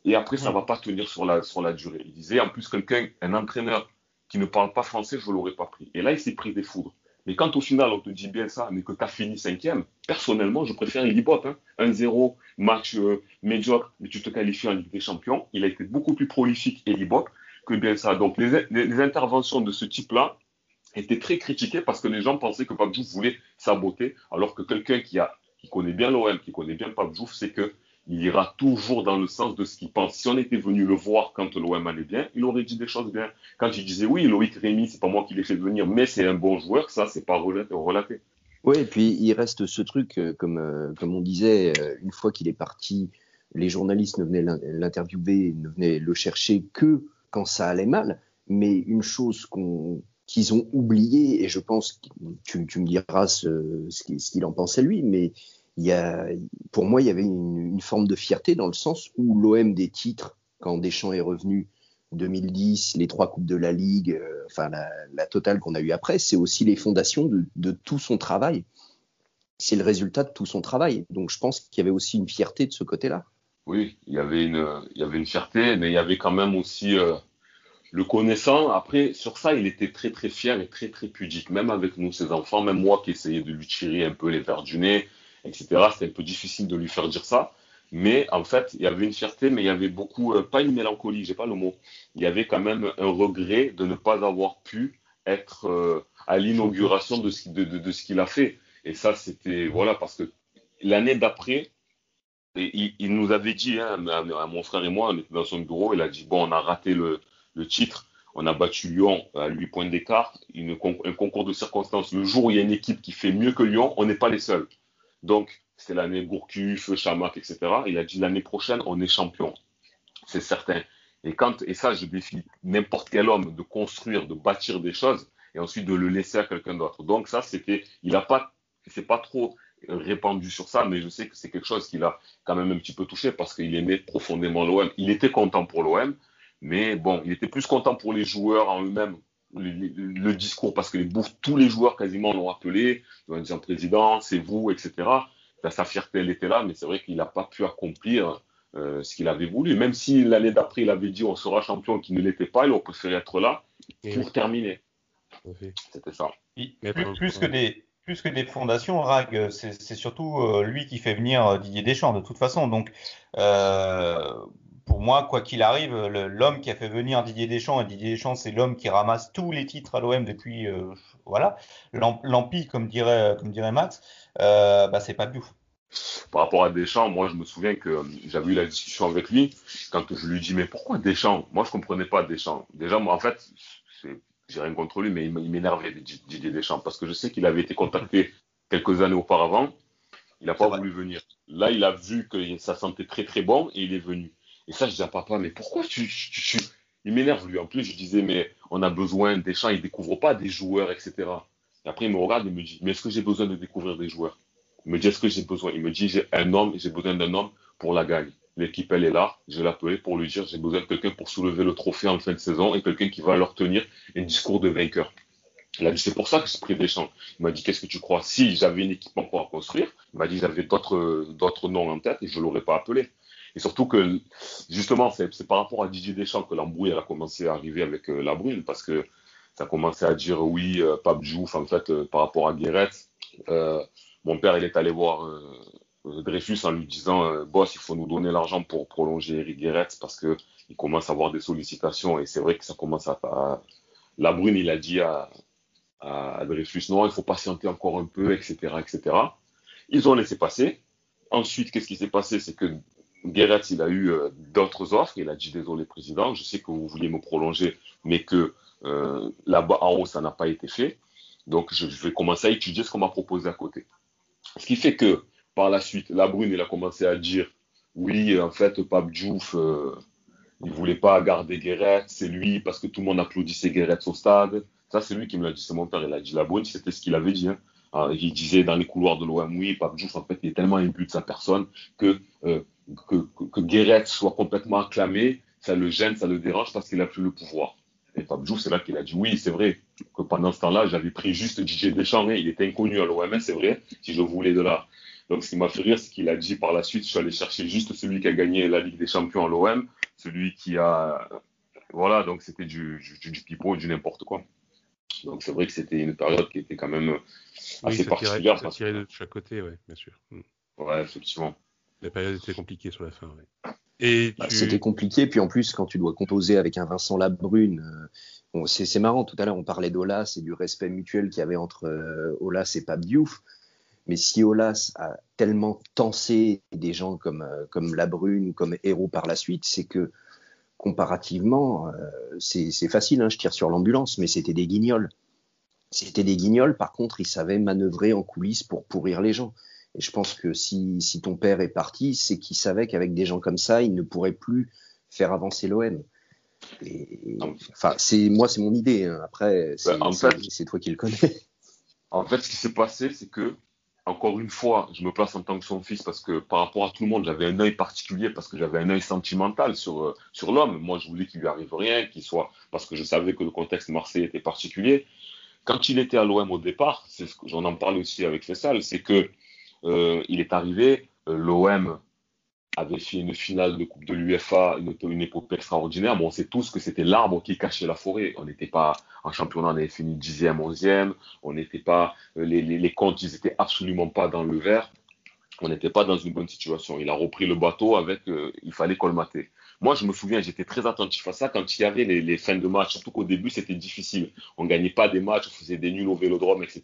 Et après, ça Mm. va pas tenir sur la, sur la durée. Il disait, en plus, quelqu'un, un entraîneur qui ne parle pas français, je l'aurais pas pris. Et là, il s'est pris des foudres. Mais quand au final, on te dit bien ça, mais que tu as fini cinquième, personnellement, je préfère Libop. Hein. 1-0, match euh, médiocre, mais tu te qualifies en Ligue des Champions. Il a été beaucoup plus prolifique, Elibop, que Bielsa. Donc, les, les, les interventions de ce type-là, était très critiqué parce que les gens pensaient que Pape voulait saboter, alors que quelqu'un qui, qui connaît bien l'OM, qui connaît bien Pape Diouf, c'est que il ira toujours dans le sens de ce qu'il pense. Si on était venu le voir quand l'OM allait bien, il aurait dit des choses bien. Quand il disait oui, Loïc Rémy, c'est pas moi qui l'ai fait venir, mais c'est un bon joueur, ça, c'est pas relaté. Oui, et puis il reste ce truc, euh, comme, euh, comme on disait, euh, une fois qu'il est parti, les journalistes ne venaient l'interviewer, ne venaient le chercher que quand ça allait mal. Mais une chose qu'ils ont oublié, et je pense, tu, tu me diras ce, qu'il en pensait lui, mais il y a, pour moi, il y avait une, une forme de fierté dans le sens où l'OM des titres, quand Deschamps est revenu, 2010, les trois coupes de la Ligue, euh, enfin la, totale qu'on a eue après, c'est aussi les fondations de, tout son travail. C'est le résultat de tout son travail. Donc je pense qu'il y avait aussi une fierté de ce côté-là. Oui, il y avait une, il y avait une fierté, mais il y avait quand même aussi euh, le connaissant. Après, sur ça, il était très très fier et très très pudique, même avec nous, ses enfants, même moi qui essayais de lui tirer un peu les verres du nez, etc. C'était un peu difficile de lui faire dire ça. Mais en fait, il y avait une fierté, mais il y avait beaucoup, euh, pas une mélancolie, j'ai pas le mot. Il y avait quand même un regret de ne pas avoir pu être euh, à l'inauguration de ce, de, de, ce qu'il a fait. Et ça, c'était, voilà, parce que l'année d'après, il, nous avait dit, hein, mon frère et moi, on était dans son bureau, il a dit, bon, on a raté le, le titre, on a battu Lyon à 8 points d'écart, un concours de circonstances. Le jour où il y a une équipe qui fait mieux que Lyon, on n'est pas les seuls. Donc, c'est l'année Gourcuff, Chamac, etc. Il a dit l'année prochaine, on est champion. C'est certain. Et quand, et ça, je défie n'importe quel homme de construire, de bâtir des choses et ensuite de le laisser à quelqu'un d'autre. Donc ça, c'était, il a pas, c'est pas trop répandu sur ça, mais je sais que c'est quelque chose qui l'a quand même un petit peu touché parce qu'il aimait profondément l'OM. Il était content pour l'OM, mais bon, il était plus content pour les joueurs en eux-mêmes. Le, discours, parce que les tous les joueurs quasiment l'ont appelé, ils ont dit président, c'est vous, etc sa fierté, elle était là, mais c'est vrai qu'il n'a pas pu accomplir euh, ce qu'il avait voulu. Même si l'année d'après, il avait dit on sera champion, qu'il ne l'était pas, il aurait préféré être là pour terminer. C'était ça. plus, que des, plus que des fondations, Rag, c'est surtout euh, lui qui fait venir euh, Didier Deschamps, de toute façon. Donc, pour moi, quoi qu'il arrive, l'homme qui a fait venir Didier Deschamps, et Didier Deschamps, c'est l'homme qui ramasse tous les titres à l'OM depuis, voilà, l'empire, comme dirait, comme dirait Max, euh, bah, c'est pas Diouf. Par rapport à Deschamps, moi je me souviens que euh, j'avais eu la discussion avec lui quand je lui dis mais pourquoi Deschamps? Moi je comprenais pas Deschamps. Déjà moi en fait j'ai rien contre lui mais il m'énervait Didier Deschamps parce que je sais qu'il avait été contacté [laughs] quelques années auparavant, il n'a pas voulu venir. Là il a vu que ça sentait très très bon et il est venu. Et ça je dis à papa mais pourquoi tu, tu, il m'énerve lui. En plus je disais mais on a besoin Deschamps il découvre pas des joueurs etc. Et après, il me regarde et me dit, mais est-ce que j'ai besoin de découvrir des joueurs? Il me dit, est-ce que j'ai besoin? Il me dit, j'ai un homme, j'ai besoin d'un homme pour la gagne. L'équipe, elle est là. Je l'appeler pour lui dire, j'ai besoin de quelqu'un pour soulever le trophée en fin de saison et quelqu'un qui va leur tenir un discours de vainqueur. Dit, c'est pour ça que j'ai pris Deschamps. Il m'a dit, qu'est-ce que tu crois? Si j'avais une équipe encore à construire, il m'a dit, j'avais d'autres, d'autres noms en tête et je l'aurais pas appelé. Et surtout que, justement, c'est, par rapport à Didier Deschamps que l'embrouille a commencé à arriver avec euh, la brune parce que ça commençait à dire oui, euh, Pape Diouf, en fait, euh, par rapport à Guéret. Euh, mon père, il est allé voir Dreyfus en lui disant Boss, il faut nous donner l'argent pour prolonger Eric Guéret parce que il commence à avoir des sollicitations et c'est vrai que ça commence à. La Brune, il a dit à, à Dreyfus non, il faut patienter encore un peu, etc., etc. Ils ont laissé passer. Ensuite, qu'est-ce qui s'est passé? C'est que Guéret, il a eu d'autres offres. Il a dit désolé, président, je sais que vous vouliez me prolonger, mais que euh, là-bas, en haut, ça n'a pas été fait. Donc, je, vais commencer à étudier ce qu'on m'a proposé à côté. Ce qui fait que, par la suite, la Brune, il a commencé à dire, oui, en fait, Pape Diouf, euh, il voulait pas garder Guéret, c'est lui, parce que tout le monde applaudissait Guéret au stade. Ça, c'est lui qui me l'a dit, c'est mon père, il a dit la Brune, c'était ce qu'il avait dit. Hein. Ah, il disait dans les couloirs de l'OM, oui, Pape Diouf, en fait, il est tellement imbu de sa personne que, euh, que, que Guéret soit complètement acclamé, ça le gêne, ça le dérange parce qu'il a plus le pouvoir. Et Fab c'est là qu'il a dit oui, c'est vrai que pendant ce temps-là, j'avais pris juste DJ Deschamps, il était inconnu à l'OM, c'est vrai, si je voulais de là. Donc, ce qui m'a fait rire, c'est qu'il a dit par la suite, je suis allé chercher juste celui qui a gagné la Ligue des Champions à l'OM, celui qui a. Voilà, donc c'était du, du, du pipeau, du n'importe quoi. Donc, c'est vrai que c'était une période qui était quand même assez particulière. ça tirait de chaque côté, oui, bien sûr. Mm. Ouais, effectivement. La période était compliquée sur la fin, oui. Bah, c'était compliqué, puis en plus, quand tu dois composer avec un Vincent Labrune, euh, c'est marrant, tout à l'heure on parlait d'Olas et du respect mutuel qu'il y avait entre euh, Olas et Pape Diouf, mais si Olas a tellement tensé des gens comme, euh, comme Labrune ou comme Héros par la suite, c'est que comparativement, c'est facile, hein, je tire sur l'ambulance, mais c'était des guignols. C'était des guignols, par contre, ils savaient manœuvrer en coulisses pour pourrir les gens. Et je pense que si, si ton père est parti, c'est qu'il savait qu'avec des gens comme ça, il ne pourrait plus faire avancer l'OM. Enfin, c'est moi, c'est mon idée. Hein. Après, c'est c'est toi qui le connais. En fait, ce qui s'est passé, c'est que encore une fois, je me place en tant que son fils parce que par rapport à tout le monde, j'avais un œil particulier parce que j'avais un œil sentimental sur, euh, sur l'homme. Moi, je voulais qu'il lui arrive rien, qu'il soit, parce que je savais que le contexte marseillais était particulier. Quand il était à l'OM au départ, c'est ce j'en en parle aussi avec Fessal, c'est que euh, il est arrivé, euh, l'OM avait fait une finale de Coupe de l'UFA, une, une, épopée extraordinaire. Bon, on sait tous que c'était l'arbre qui cachait la forêt. On n'était pas en championnat, on avait fini dixième, onzième. On n'était pas, euh, les, comptes, ils étaient absolument pas dans le vert. On n'était pas dans une bonne situation. Il a repris le bateau avec, euh, il fallait colmater. Moi, je me souviens, j'étais très attentif à ça quand il y avait les, fins de match, surtout qu'au début, c'était difficile. On gagnait pas des matchs, on faisait des nuls au vélodrome, etc.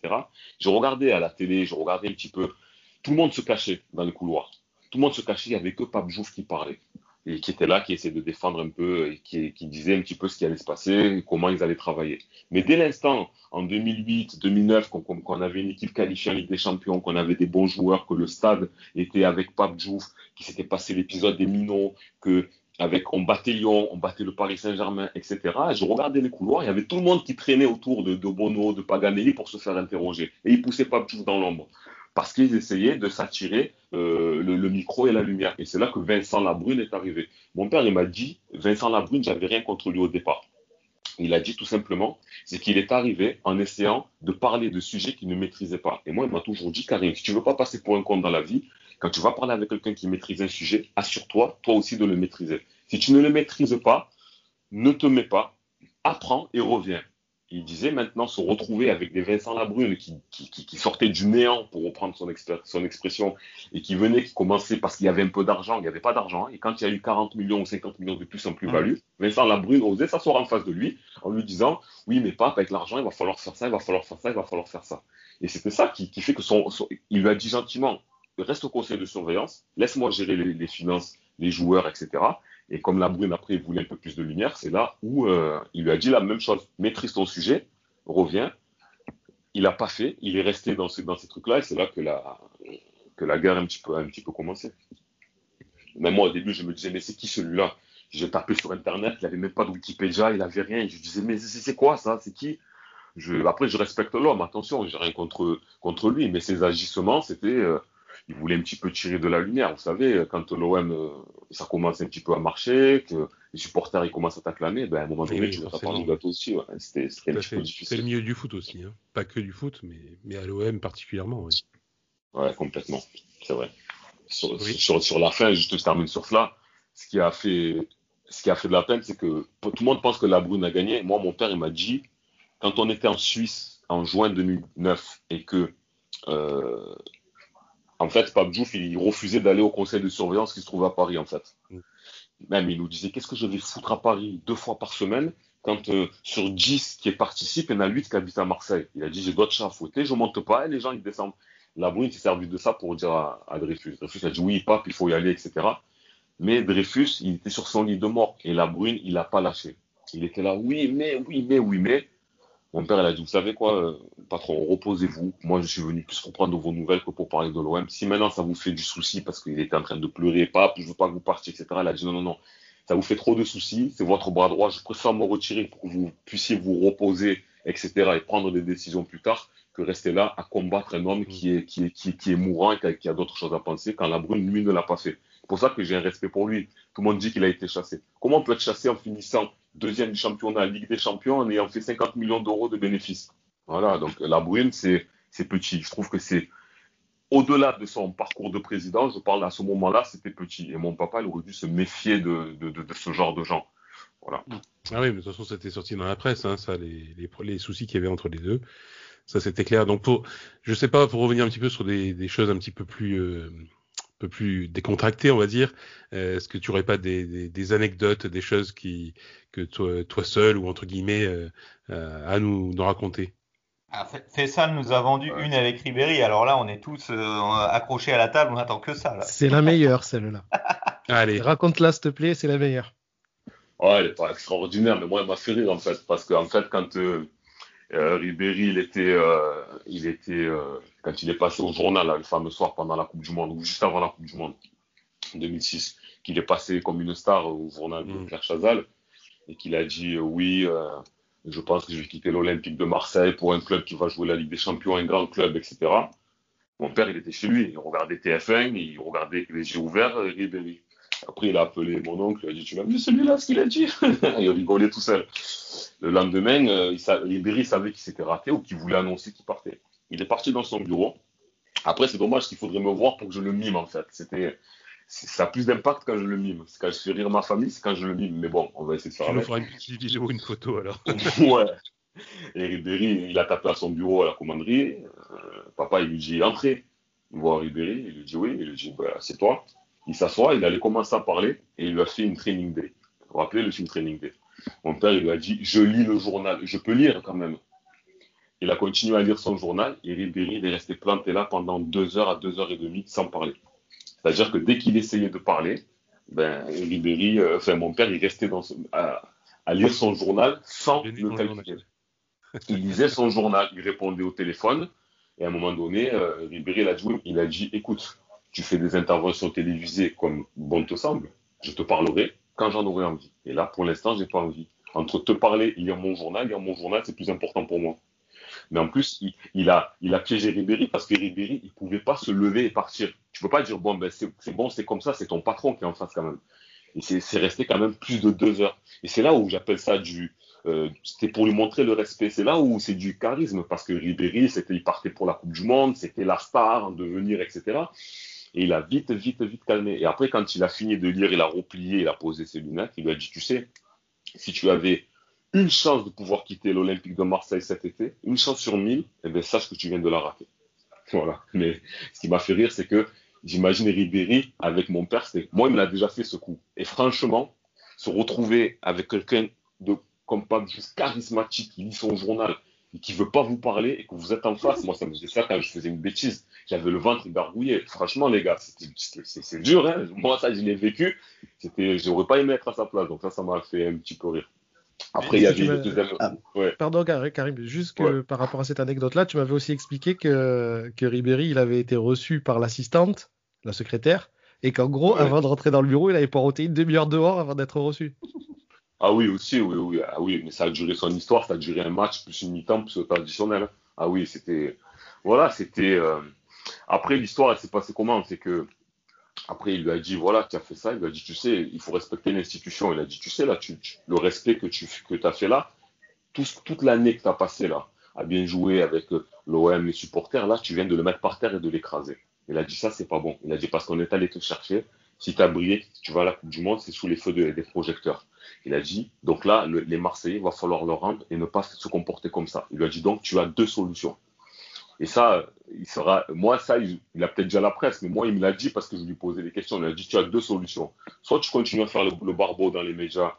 Je regardais à la télé, je regardais un petit peu. Tout le monde se cachait dans les couloirs tout le monde se cachait, il n'y avait que Pape Jouf qui parlait et qui était là, qui essayait de défendre un peu et qui, disait un petit peu ce qui allait se passer, comment ils allaient travailler. Mais dès l'instant, en 2008, 2009, qu'on avait une équipe qualifiée en Ligue des Champions, qu'on avait des bons joueurs, que le stade était avec Pape Jouf, qui s'était passé l'épisode des Minots, que avec on battait Lyon, on battait le Paris Saint-Germain, etc. je regardais les couloirs, il y avait tout le monde qui traînait autour de, de Bono, de Paganelli pour se faire interroger. Et ils poussaient Pape Jouf dans l'ombre parce qu'ils essayaient de s'attirer euh, le, micro et la lumière. Et c'est là que Vincent Labrune est arrivé. Mon père, il m'a dit, Vincent Labrune, j'avais rien contre lui au départ. Il a dit tout simplement, c'est qu'il est arrivé en essayant de parler de sujets qu'il ne maîtrisait pas. Et moi, il m'a toujours dit, Karim, si tu veux pas passer pour un compte dans la vie, quand tu vas parler avec quelqu'un qui maîtrise un sujet, assure-toi, toi aussi, de le maîtriser. Si tu ne le maîtrises pas, ne te mets pas, apprends et reviens il disait maintenant se retrouver avec des Vincent Labrune qui, qui, qui, sortaient du néant, pour reprendre son, son expression, et qui venaient, qui commençaient parce qu'il y avait un peu d'argent, il n'y avait pas d'argent, et quand il y a eu 40 millions ou 50 millions de plus en plus-value, mmh. Vincent Labrune osait s'asseoir en face de lui en lui disant Oui, mais pas avec l'argent, il va falloir faire ça, il va falloir faire ça, il va falloir faire ça. Et c'était ça qui, qui, fait que son, il lui a dit gentiment Reste au conseil de surveillance, laisse-moi gérer les, les finances, les joueurs, etc. Et comme la brune, après, voulait un peu plus de lumière, c'est là où euh, il lui a dit la même chose. Maîtrise ton sujet, reviens. Il n'a pas fait, il est resté dans, ce, dans ces trucs-là, et c'est là que la, guerre a un petit peu, commencé. Même moi, au début, je me disais, mais c'est qui celui-là? J'ai tapé sur Internet, il n'avait même pas de Wikipédia, il n'avait rien. je disais, mais c'est quoi ça? C'est qui? Après, je respecte l'homme, attention, j'ai rien contre, contre lui, mais ses agissements, c'était. Euh, il voulait un petit peu tirer de la lumière. Vous savez, quand l'OM, euh, ça commence un petit peu à marcher, que les supporters ils commencent à t'acclamer, ben, à un moment donné, tu dois pas du gâteau aussi. Ouais. C'était un petit peu difficile. C'est le milieu du foot aussi, hein. pas que du foot, mais, mais à l'OM particulièrement. Oui. Ouais, complètement. C'est vrai. Sur, sur, sur, la fin, juste je termine sur cela. Ce qui a fait, ce qui a fait de la peine, c'est que tout le monde pense que la Brune a gagné. Moi, mon père, il m'a dit, quand on était en Suisse en juin 2009 et que euh, en fait, Pape Diouf, il refusait d'aller au conseil de surveillance qui se trouve à Paris, en fait. Mm. Même, il nous disait, qu'est-ce que je vais foutre à Paris deux fois par semaine quand euh, sur 10 qui participent, il y en a 8 qui habitent à Marseille? Il a dit, j'ai d'autres chats à fouetter, je monte pas, et les gens, ils descendent. La brune s'est servi de ça pour dire à, à, Dreyfus. Dreyfus a dit, oui, Pape, il faut y aller, etc. Mais Dreyfus, il était sur son lit de mort, et la brune, il n'a pas lâché. Il était là, oui, mais, oui, mais, oui, mais. Mon père, il a dit, vous savez quoi, euh, patron, reposez-vous. Moi, je suis venu plus pour prendre vos nouvelles que pour parler de l'OM. Si maintenant ça vous fait du souci parce qu'il était en train de pleurer, pas, je veux pas que vous partiez, etc. Il a dit, non, non, non, ça vous fait trop de soucis, c'est votre bras droit, je préfère me retirer pour que vous puissiez vous reposer, etc. et prendre des décisions plus tard que rester là à combattre un homme qui est, qui est, qui, est mourant et qui a, qui a d'autres choses à penser quand la brune, lui, ne l'a pas fait. C'est pour ça que j'ai un respect pour lui. Tout le monde dit qu'il a été chassé. Comment on peut être chassé en finissant deuxième du championnat, Ligue des Champions, en ayant fait 50 millions d'euros de bénéfices? Voilà, donc la Brune, c'est petit. Je trouve que c'est au-delà de son parcours de président, je parle à ce moment-là, c'était petit. Et mon papa, il aurait dû se méfier de, ce genre de gens. Voilà. Ah oui, mais de toute façon, c'était sorti dans la presse, hein, ça, les, soucis qu'il y avait entre les deux. Ça, c'était clair. Donc, pour, je sais pas, pour revenir un petit peu sur des, des choses un petit peu plus, euh, peu plus décontracté, on va dire. Euh, est-ce que tu aurais pas des, des, anecdotes, des choses qui que toi, toi seul ou entre guillemets euh, euh, à nous, nous raconter? Ah, Fessal nous a vendu une avec Ribéry. Alors là, on est tous accrochés à la table, on attend que ça. C'est la meilleure celle-là. [laughs] Allez, raconte-la s'il te plaît, c'est la meilleure. Ouais, elle est pas extraordinaire, mais moi, elle m'a fait rire en fait, parce qu'en fait, quand Euh, Ribéry, il était, euh, il était euh, quand il est passé au journal le fameux soir pendant la Coupe du Monde ou juste avant la Coupe du Monde en 2006, qu'il est passé comme une star au journal de Mm. Pierre Chazal et qu'il a dit oui, euh, je pense que je vais quitter l'Olympique de Marseille pour un club qui va jouer la Ligue des Champions, un grand club, etc. Mon père, il était chez lui, il regardait TF1, il regardait les yeux ouverts Ribéry. Après, il a appelé mon oncle, il a dit Tu l'as vu celui-là, ce qu'il a dit? [laughs] Il rigolait tout seul. Le lendemain, euh, il sa- Ribéry savait qu'il s'était raté ou qu'il voulait annoncer qu'il partait. Il est parti dans son bureau. Après, c'est dommage qu'il faudrait me voir pour que je le mime, en fait. C'était, ça a plus d'impact quand je le mime. C'est quand je fais rire ma famille, c'est quand je le mime. Mais bon, on va essayer de faire Tu nous feras une petite vidéo, une photo alors. [laughs] ouais. Et Ribéry, il a tapé à son bureau à la commanderie. Euh, papa, il lui dit Entrez. Il voit Ribéry, il lui dit Oui. Il lui dit bah, C'est toi. Il s'assoit, il allait commencer à parler et il lui a fait une training day. Vous vous rappelez le film Training Day? Mon père, il lui a dit Je lis le journal. Je peux lire quand même. Il a continué à lire son journal et Ribéry, il est resté planté là pendant deux heures à deux heures et demie sans parler. C'est-à-dire que dès qu'il essayait de parler, ben, Ribéry, euh, enfin mon père, il restait dans à, à lire son journal sans le calculer. Il lisait son journal, il répondait au téléphone, et à un moment donné, euh, Ribéry il a, dit, il a dit, écoute, tu fais des interventions télévisées comme bon te semble, je te parlerai quand j'en aurai envie. Et là, pour l'instant, j'ai pas envie. Entre te parler et lire mon journal, lire mon journal, c'est plus important pour moi. Mais en plus, il, il a, il a piégé Ribéry parce que Ribéry, il pouvait pas se lever et partir. Tu peux pas dire, bon, ben, c'est bon, c'est comme ça, c'est ton patron qui est en face quand même. Et c'est c'est resté quand même plus de deux heures. Et c'est là où j'appelle ça du, euh, c'était pour lui montrer le respect. C'est là où c'est du charisme parce que Ribéry, c'était, il partait pour la Coupe du Monde, c'était la star en devenir, etc. Et il a vite, vite, vite calmé. Et après, quand il a fini de lire, il a replié, il a posé ses lunettes, il lui a dit, tu sais, si tu avais une chance de pouvoir quitter l'Olympique de Marseille cet été, une chance sur mille, eh bien, sache que tu viens de la rater. [laughs] Voilà. Mais ce qui m'a fait rire, c'est que j'imagine Ribéry avec mon père, c'est, moi, il me l'a déjà fait ce coup. Et franchement, se retrouver avec quelqu'un de comme pas juste charismatique qui lit son journal et qui veut pas vous parler et que vous êtes en face, moi, ça me faisait ça quand je faisais une bêtise. J'avais le ventre gargouillé. Franchement, les gars, c'est dur, hein. Moi, ça, je l'ai vécu. C'était, j'aurais pas aimé être à sa place. Donc ça, ça m'a fait un petit peu rire. Après, il y avait le deuxième. Ah. Ouais. Pardon, Karim, Karim, juste que Ouais. par rapport à cette anecdote-là, tu m'avais aussi expliqué que, que Ribéry, il avait été reçu par l'assistante, la secrétaire, et qu'en gros, Ouais. avant de rentrer dans le bureau, il avait poireauté une demi-heure dehors avant d'être reçu. Ah oui, aussi, oui, oui, ah oui, mais ça a duré son histoire, ça a duré un match, plus une mi-temps, plus le temps additionnel. Ah oui, c'était, voilà, c'était, euh, après, l'histoire, elle s'est passée comment? C'est que, après, il lui a dit, voilà, tu as fait ça, il lui a dit, tu sais, il faut respecter l'institution. Il a dit, tu sais, là, tu, le respect que tu que as fait là, tout, toute l'année que tu as passé là, à bien jouer avec euh, l'OM, les supporters, là, tu viens de le mettre par terre et de l'écraser. Il a dit, ça, c'est pas bon. Il a dit, parce qu'on est allé te chercher, si tu as brillé, tu vas à la Coupe du Monde, c'est sous les feux de- des projecteurs. Il a dit, donc là, le- les Marseillais, il va falloir leur rendre et ne pas se comporter comme ça. Il lui a dit, donc, tu as deux solutions. Et ça, euh, il sera, moi, ça, il, a peut-être déjà la presse, mais moi, il me l'a dit parce que je lui posais des questions. Il a dit, tu as deux solutions. Soit tu continues à faire le, barbeau dans les médias,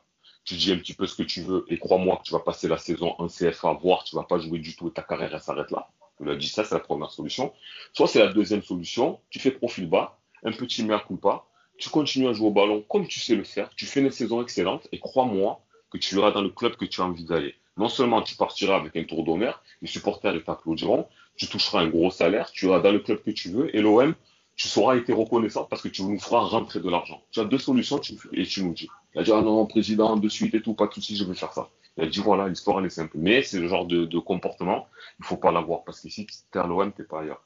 tu dis un petit peu ce que tu veux, et crois-moi que tu vas passer la saison en CFA, voire tu vas pas jouer du tout et ta carrière, elle s'arrête là. Il a dit ça, c'est la première solution. Soit c'est la deuxième solution, tu fais profil bas, un petit mea culpa, tu continues à jouer au ballon comme tu sais le faire, tu fais une saison excellente, et crois-moi que tu iras dans le club que tu as envie d'aller. Non seulement tu partiras avec un tour d'honneur, les supporters t'applaudiront, tu toucheras un gros salaire, tu iras dans le club que tu veux, et l'OM, tu sauras été reconnaissant parce que tu nous feras rentrer de l'argent. Tu as deux solutions tu, et tu nous dis. Il a dit, ah non, président, de suite et tout, pas de souci, je vais faire ça. Il a dit, voilà, l'histoire, elle est simple. Mais c'est le genre de, comportement, il faut pas l'avoir parce qu'ici, t'es à l'OM, t'es pas ailleurs.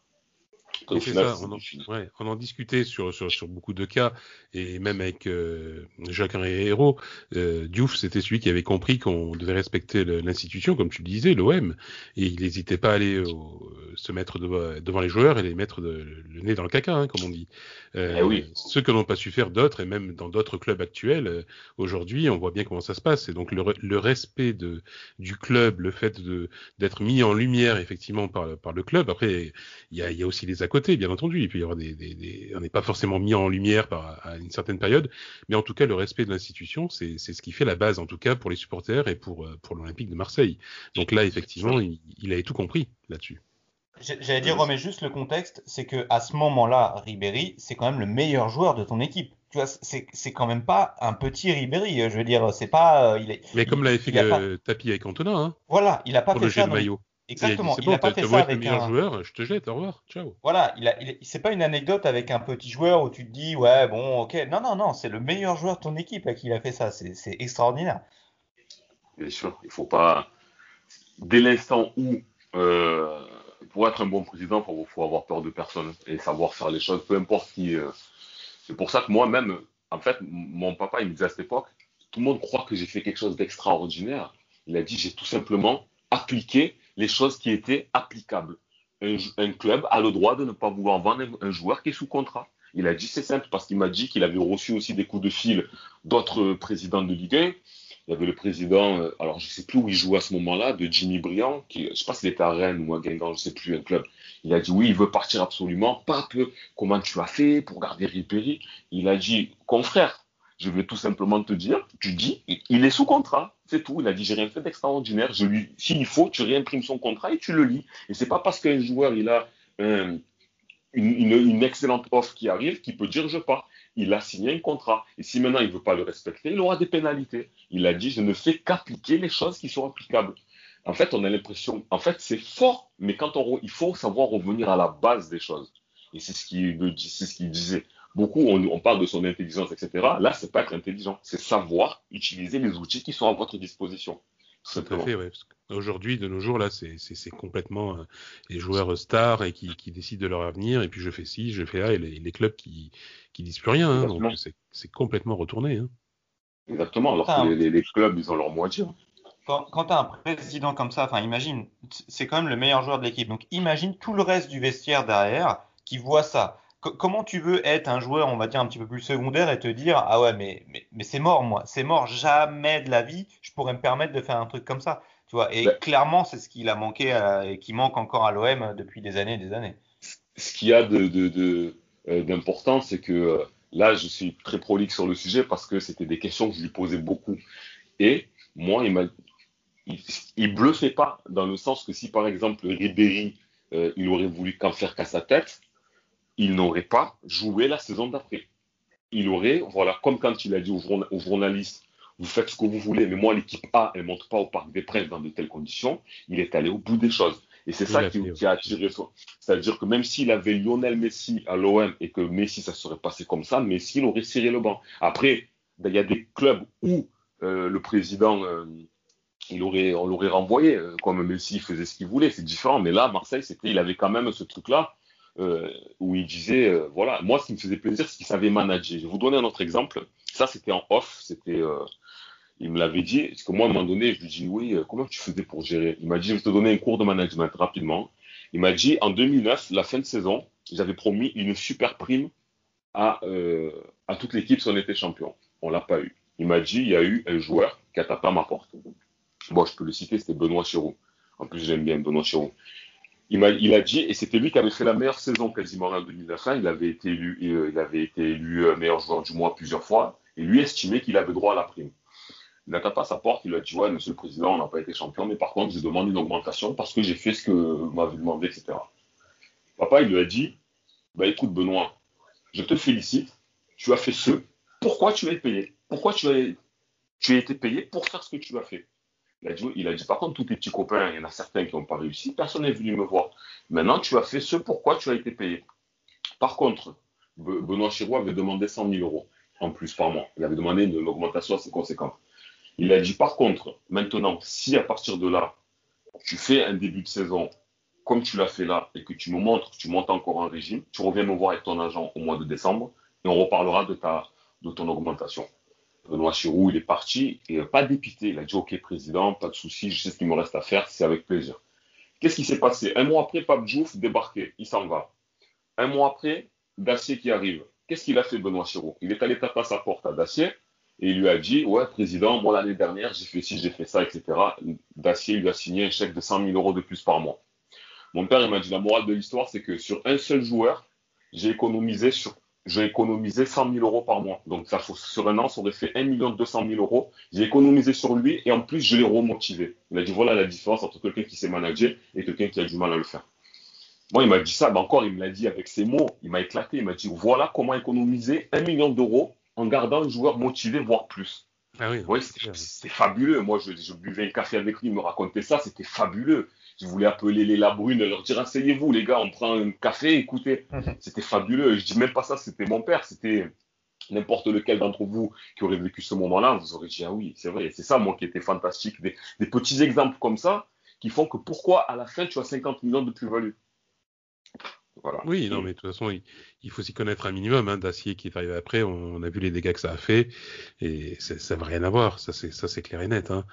Au final, ça, on en, fini. ouais, on en discutait sur, sur, sur beaucoup de cas, et même avec euh, Jacques-Henri Hérault, euh, Diouf, c'était celui qui avait compris qu'on devait respecter l'institution, comme tu le disais, l'OM, et il n'hésitait pas à aller au- se mettre devant, devant les joueurs et les mettre de- le nez dans le caca, hein, comme on dit. Euh, Eh oui. Ceux que n'ont pas su faire d'autres, et même dans d'autres clubs actuels, euh, aujourd'hui, on voit bien comment ça se passe. Et donc le, le respect de, du club, le fait d'être mis en lumière effectivement par, par le club. Après, il y a, y a aussi les à côté, bien entendu. Il peut y avoir des, des, des- on n'est pas forcément mis en lumière par, à une certaine période, mais en tout cas, le respect de l'institution, c'est ce qui fait la base, en tout cas, pour les supporters et pour, euh, pour l'Olympique de Marseille. Donc là, effectivement, il, il avait tout compris là-dessus. J'allais dire, remets juste le contexte, c'est que à ce moment-là, Ribéry, c'est quand même le meilleur joueur de ton équipe. tu vois, c'est, c'est quand même pas un petit Ribéry. Je veux dire, c'est pas. Euh, il est, Mais comme l'avait fait le tapis avec Antonin, hein, Voilà, il a pas pour fait le ça. de maillot. Exactement. C'est Il bon, a pas t'as fait ça le avec meilleur un. joueur, je te jette, au revoir, ciao. Voilà, il a, il, c'est pas une anecdote avec un petit joueur où tu te dis, ouais, bon, ok. Non, non, non, c'est le meilleur joueur de ton équipe à qui il a fait ça. C'est, c'est extraordinaire. Bien sûr, il faut pas. Dès l'instant où, euh, pour être un bon président, il faut, avoir peur de personne et savoir faire les choses, peu importe qui. euh, C'est pour ça que moi-même, en fait, mon papa, il me disait à cette époque, tout le monde croit que j'ai fait quelque chose d'extraordinaire. Il a dit, j'ai tout simplement appliqué les choses qui étaient applicables. Un, club a le droit de ne pas vouloir vendre un, joueur qui est sous contrat. Il a dit, c'est simple, parce qu'il m'a dit qu'il avait reçu aussi des coups de fil d'autres présidents de Ligue 1 il y avait le président, euh, alors je sais plus où il jouait à ce moment-là, de Jimmy Briand, qui, je sais pas s'il était à Rennes ou à Guingamp, je sais plus, un club. Il a dit oui, il veut partir absolument. Pape, comment tu as fait pour garder Ribéry? Il a dit, confrère, je vais tout simplement te dire, tu dis, il- est sous contrat, c'est tout. Il a dit, j'ai rien fait d'extraordinaire. S'il faut, tu réimprimes son contrat et tu le lis. Et c'est pas parce qu'un joueur, il a un- une, excellente offre qui arrive qu'il peut dire je pars. Il a signé un contrat. Et si maintenant il ne veut pas le respecter, il aura des pénalités. Il a dit je ne fais qu'appliquer les choses qui sont applicables. En fait, on a l'impression, en fait, c'est fort, mais quand on, il faut savoir revenir à la base des choses. Et c'est ce qu'il disait. Beaucoup, on, on parle de son intelligence, etc. Là, c'est pas être intelligent, c'est savoir utiliser les outils qui sont à votre disposition. Tout Tout à fait, ouais. parce qu'aujourd'hui, de nos jours, là, c'est complètement euh, les joueurs stars et qui, qui décident de leur avenir. Et puis je fais ci, je fais là, et les, les clubs qui qui disent plus rien. hein. Donc c'est complètement retourné. Hein. Exactement. Alors que les, clubs, ils ont leur à dire. Quand, quand tu as un président comme ça, enfin imagine, c'est quand même le meilleur joueur de l'équipe. Donc imagine tout le reste du vestiaire derrière qui voit ça. Co- comment tu veux être un joueur, on va dire, un petit peu plus secondaire et te dire, ah ouais, mais, mais, mais c'est mort, moi, c'est mort, jamais de la vie, je pourrais me permettre de faire un truc comme ça. Tu vois, et clairement, c'est ce qu'il a manqué à- et qui manque encore à l'OM depuis des années et des années. ce qu'il y a de, de, de, euh, d'important, c'est que euh, là, je suis très prolixe sur le sujet parce que c'était des questions que je lui posais beaucoup. Et moi, il m'a, il, il bluffait pas dans le sens que si par exemple Ribéry, euh, il aurait voulu qu'en faire qu'à sa tête, il n'aurait pas joué la saison d'après. Il aurait, voilà, comme quand il a dit aux, journa- aux journalistes, vous faites ce que vous voulez, mais moi, l'équipe A, elle monte pas au Parc des Princes dans de telles conditions. Il est allé au bout des choses. Et c'est ça qui, a attiré son, c'est-à-dire que même s'il avait Lionel Messi à l'OM et que Messi, ça serait passé comme ça, Messi, il aurait serré le banc. Après, il y a des clubs où euh, le président, euh, il aurait, on l'aurait renvoyé, euh, comme Messi faisait ce qu'il voulait, c'est différent. Mais là, Marseille, c'était, il avait quand même ce truc-là où il disait, euh, voilà, moi, ce qui me faisait plaisir, c'est qu'il savait manager. Je vais vous donner un autre exemple. Ça, c'était en off, c'était, euh, il me l'avait dit, parce que moi, à un moment donné, je lui dis, oui, euh, comment tu faisais pour gérer? Il m'a dit, je vais te donner un cours de management rapidement. Il m'a dit, en 2009, la fin de saison, j'avais promis une super prime à, euh, à toute l'équipe si on était champion. On l'a pas eu. Il m'a dit, il y a eu un joueur qui a tapé à ma porte. Bon, je peux le citer, c'était Benoît Chéroux. En plus, j'aime bien Benoît Chéroux. Il, a dit, et c'était lui qui avait fait la meilleure saison quasiment en 2009. hein. Il avait été élu, euh, il avait été élu euh, meilleur joueur du mois plusieurs fois, et lui estimait qu'il avait droit à la prime. Il a tapé à sa porte, il a dit, ouais, monsieur le président, on n'a pas été champion, mais par contre, je demande une augmentation parce que j'ai fait ce que vous m'avez demandé, etc. Papa, il lui a dit, bah écoute, Benoît, je te félicite, tu as fait ce, pourquoi tu as été payé? Pourquoi tu as, tu as été payé pour faire ce que tu as fait? Il a, dit, il a dit, par contre, tous tes petits copains, il y en a certains qui n'ont pas réussi, personne n'est venu me voir. Maintenant, tu as fait ce pourquoi tu as été payé. Par contre, Be- Benoît Chiroux avait demandé 100 000 euros en plus par mois. Il avait demandé une augmentation assez conséquente. Il a dit, par contre, maintenant, si à partir de là, tu fais un début de saison comme tu l'as fait là et que tu me montres tu montes encore en régime, tu reviens me voir avec ton agent au mois de décembre et on reparlera de, ta, de ton augmentation. Benoît Chirou, il est parti et euh, pas dépité. Il a dit Ok, président, pas de souci, je sais ce qu'il me reste à faire, c'est avec plaisir. Qu'est-ce qui s'est passé? Un mois après, Pape Diouf débarqué, il s'en va. Un mois après, Dacier qui arrive. Qu'est-ce qu'il a fait, Benoît Chirou Il est allé taper à sa porte à Dacier et il lui a dit Ouais, président, moi l'année dernière, j'ai fait ci, j'ai fait ça, etc. Dacier lui a signé un chèque de 100 000 euros de plus par mois. Mon père, il m'a dit La morale de l'histoire, c'est que sur un seul joueur, j'ai économisé sur j'ai économisé 100 000 euros par mois. Donc, ça, sur un an, ça aurait fait 1 200 000 euros. J'ai économisé sur lui et en plus, je l'ai remotivé. Il a dit, voilà la différence entre quelqu'un qui sait manager et quelqu'un qui a du mal à le faire. Moi, il m'a dit ça, mais encore, il me l'a dit avec ses mots. Il m'a éclaté. Il m'a dit, voilà comment économiser 1 million d'euros en gardant un joueur motivé, voire plus. Ah oui, c'était fabuleux. Moi, je, je buvais un café avec lui, il me racontait ça, c'était fabuleux. Je voulais appeler les Labrunes, leur dire asseyez-vous, les gars, on prend un café, écoutez. Mhm. C'était fabuleux. Je dis même pas ça, c'était mon père, c'était n'importe lequel d'entre vous qui aurait vécu ce moment-là, vous aurez dit ah oui, c'est vrai. C'est ça, moi, qui était fantastique. Des, des petits exemples comme ça qui font que pourquoi à la fin tu as 50 millions de plus-value. Voilà. Oui, non, mais de toute façon, il, il faut s'y connaître un minimum. Hein, Dacier qui est arrivé après, on, on a vu les dégâts que ça a fait, et ça n'a rien à voir. Ça, c'est ça, c'est clair et net. Hein.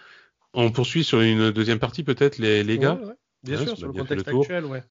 On poursuit sur une deuxième partie, peut-être, les, les gars. Bien sûr, sur le contexte actuel, ouais.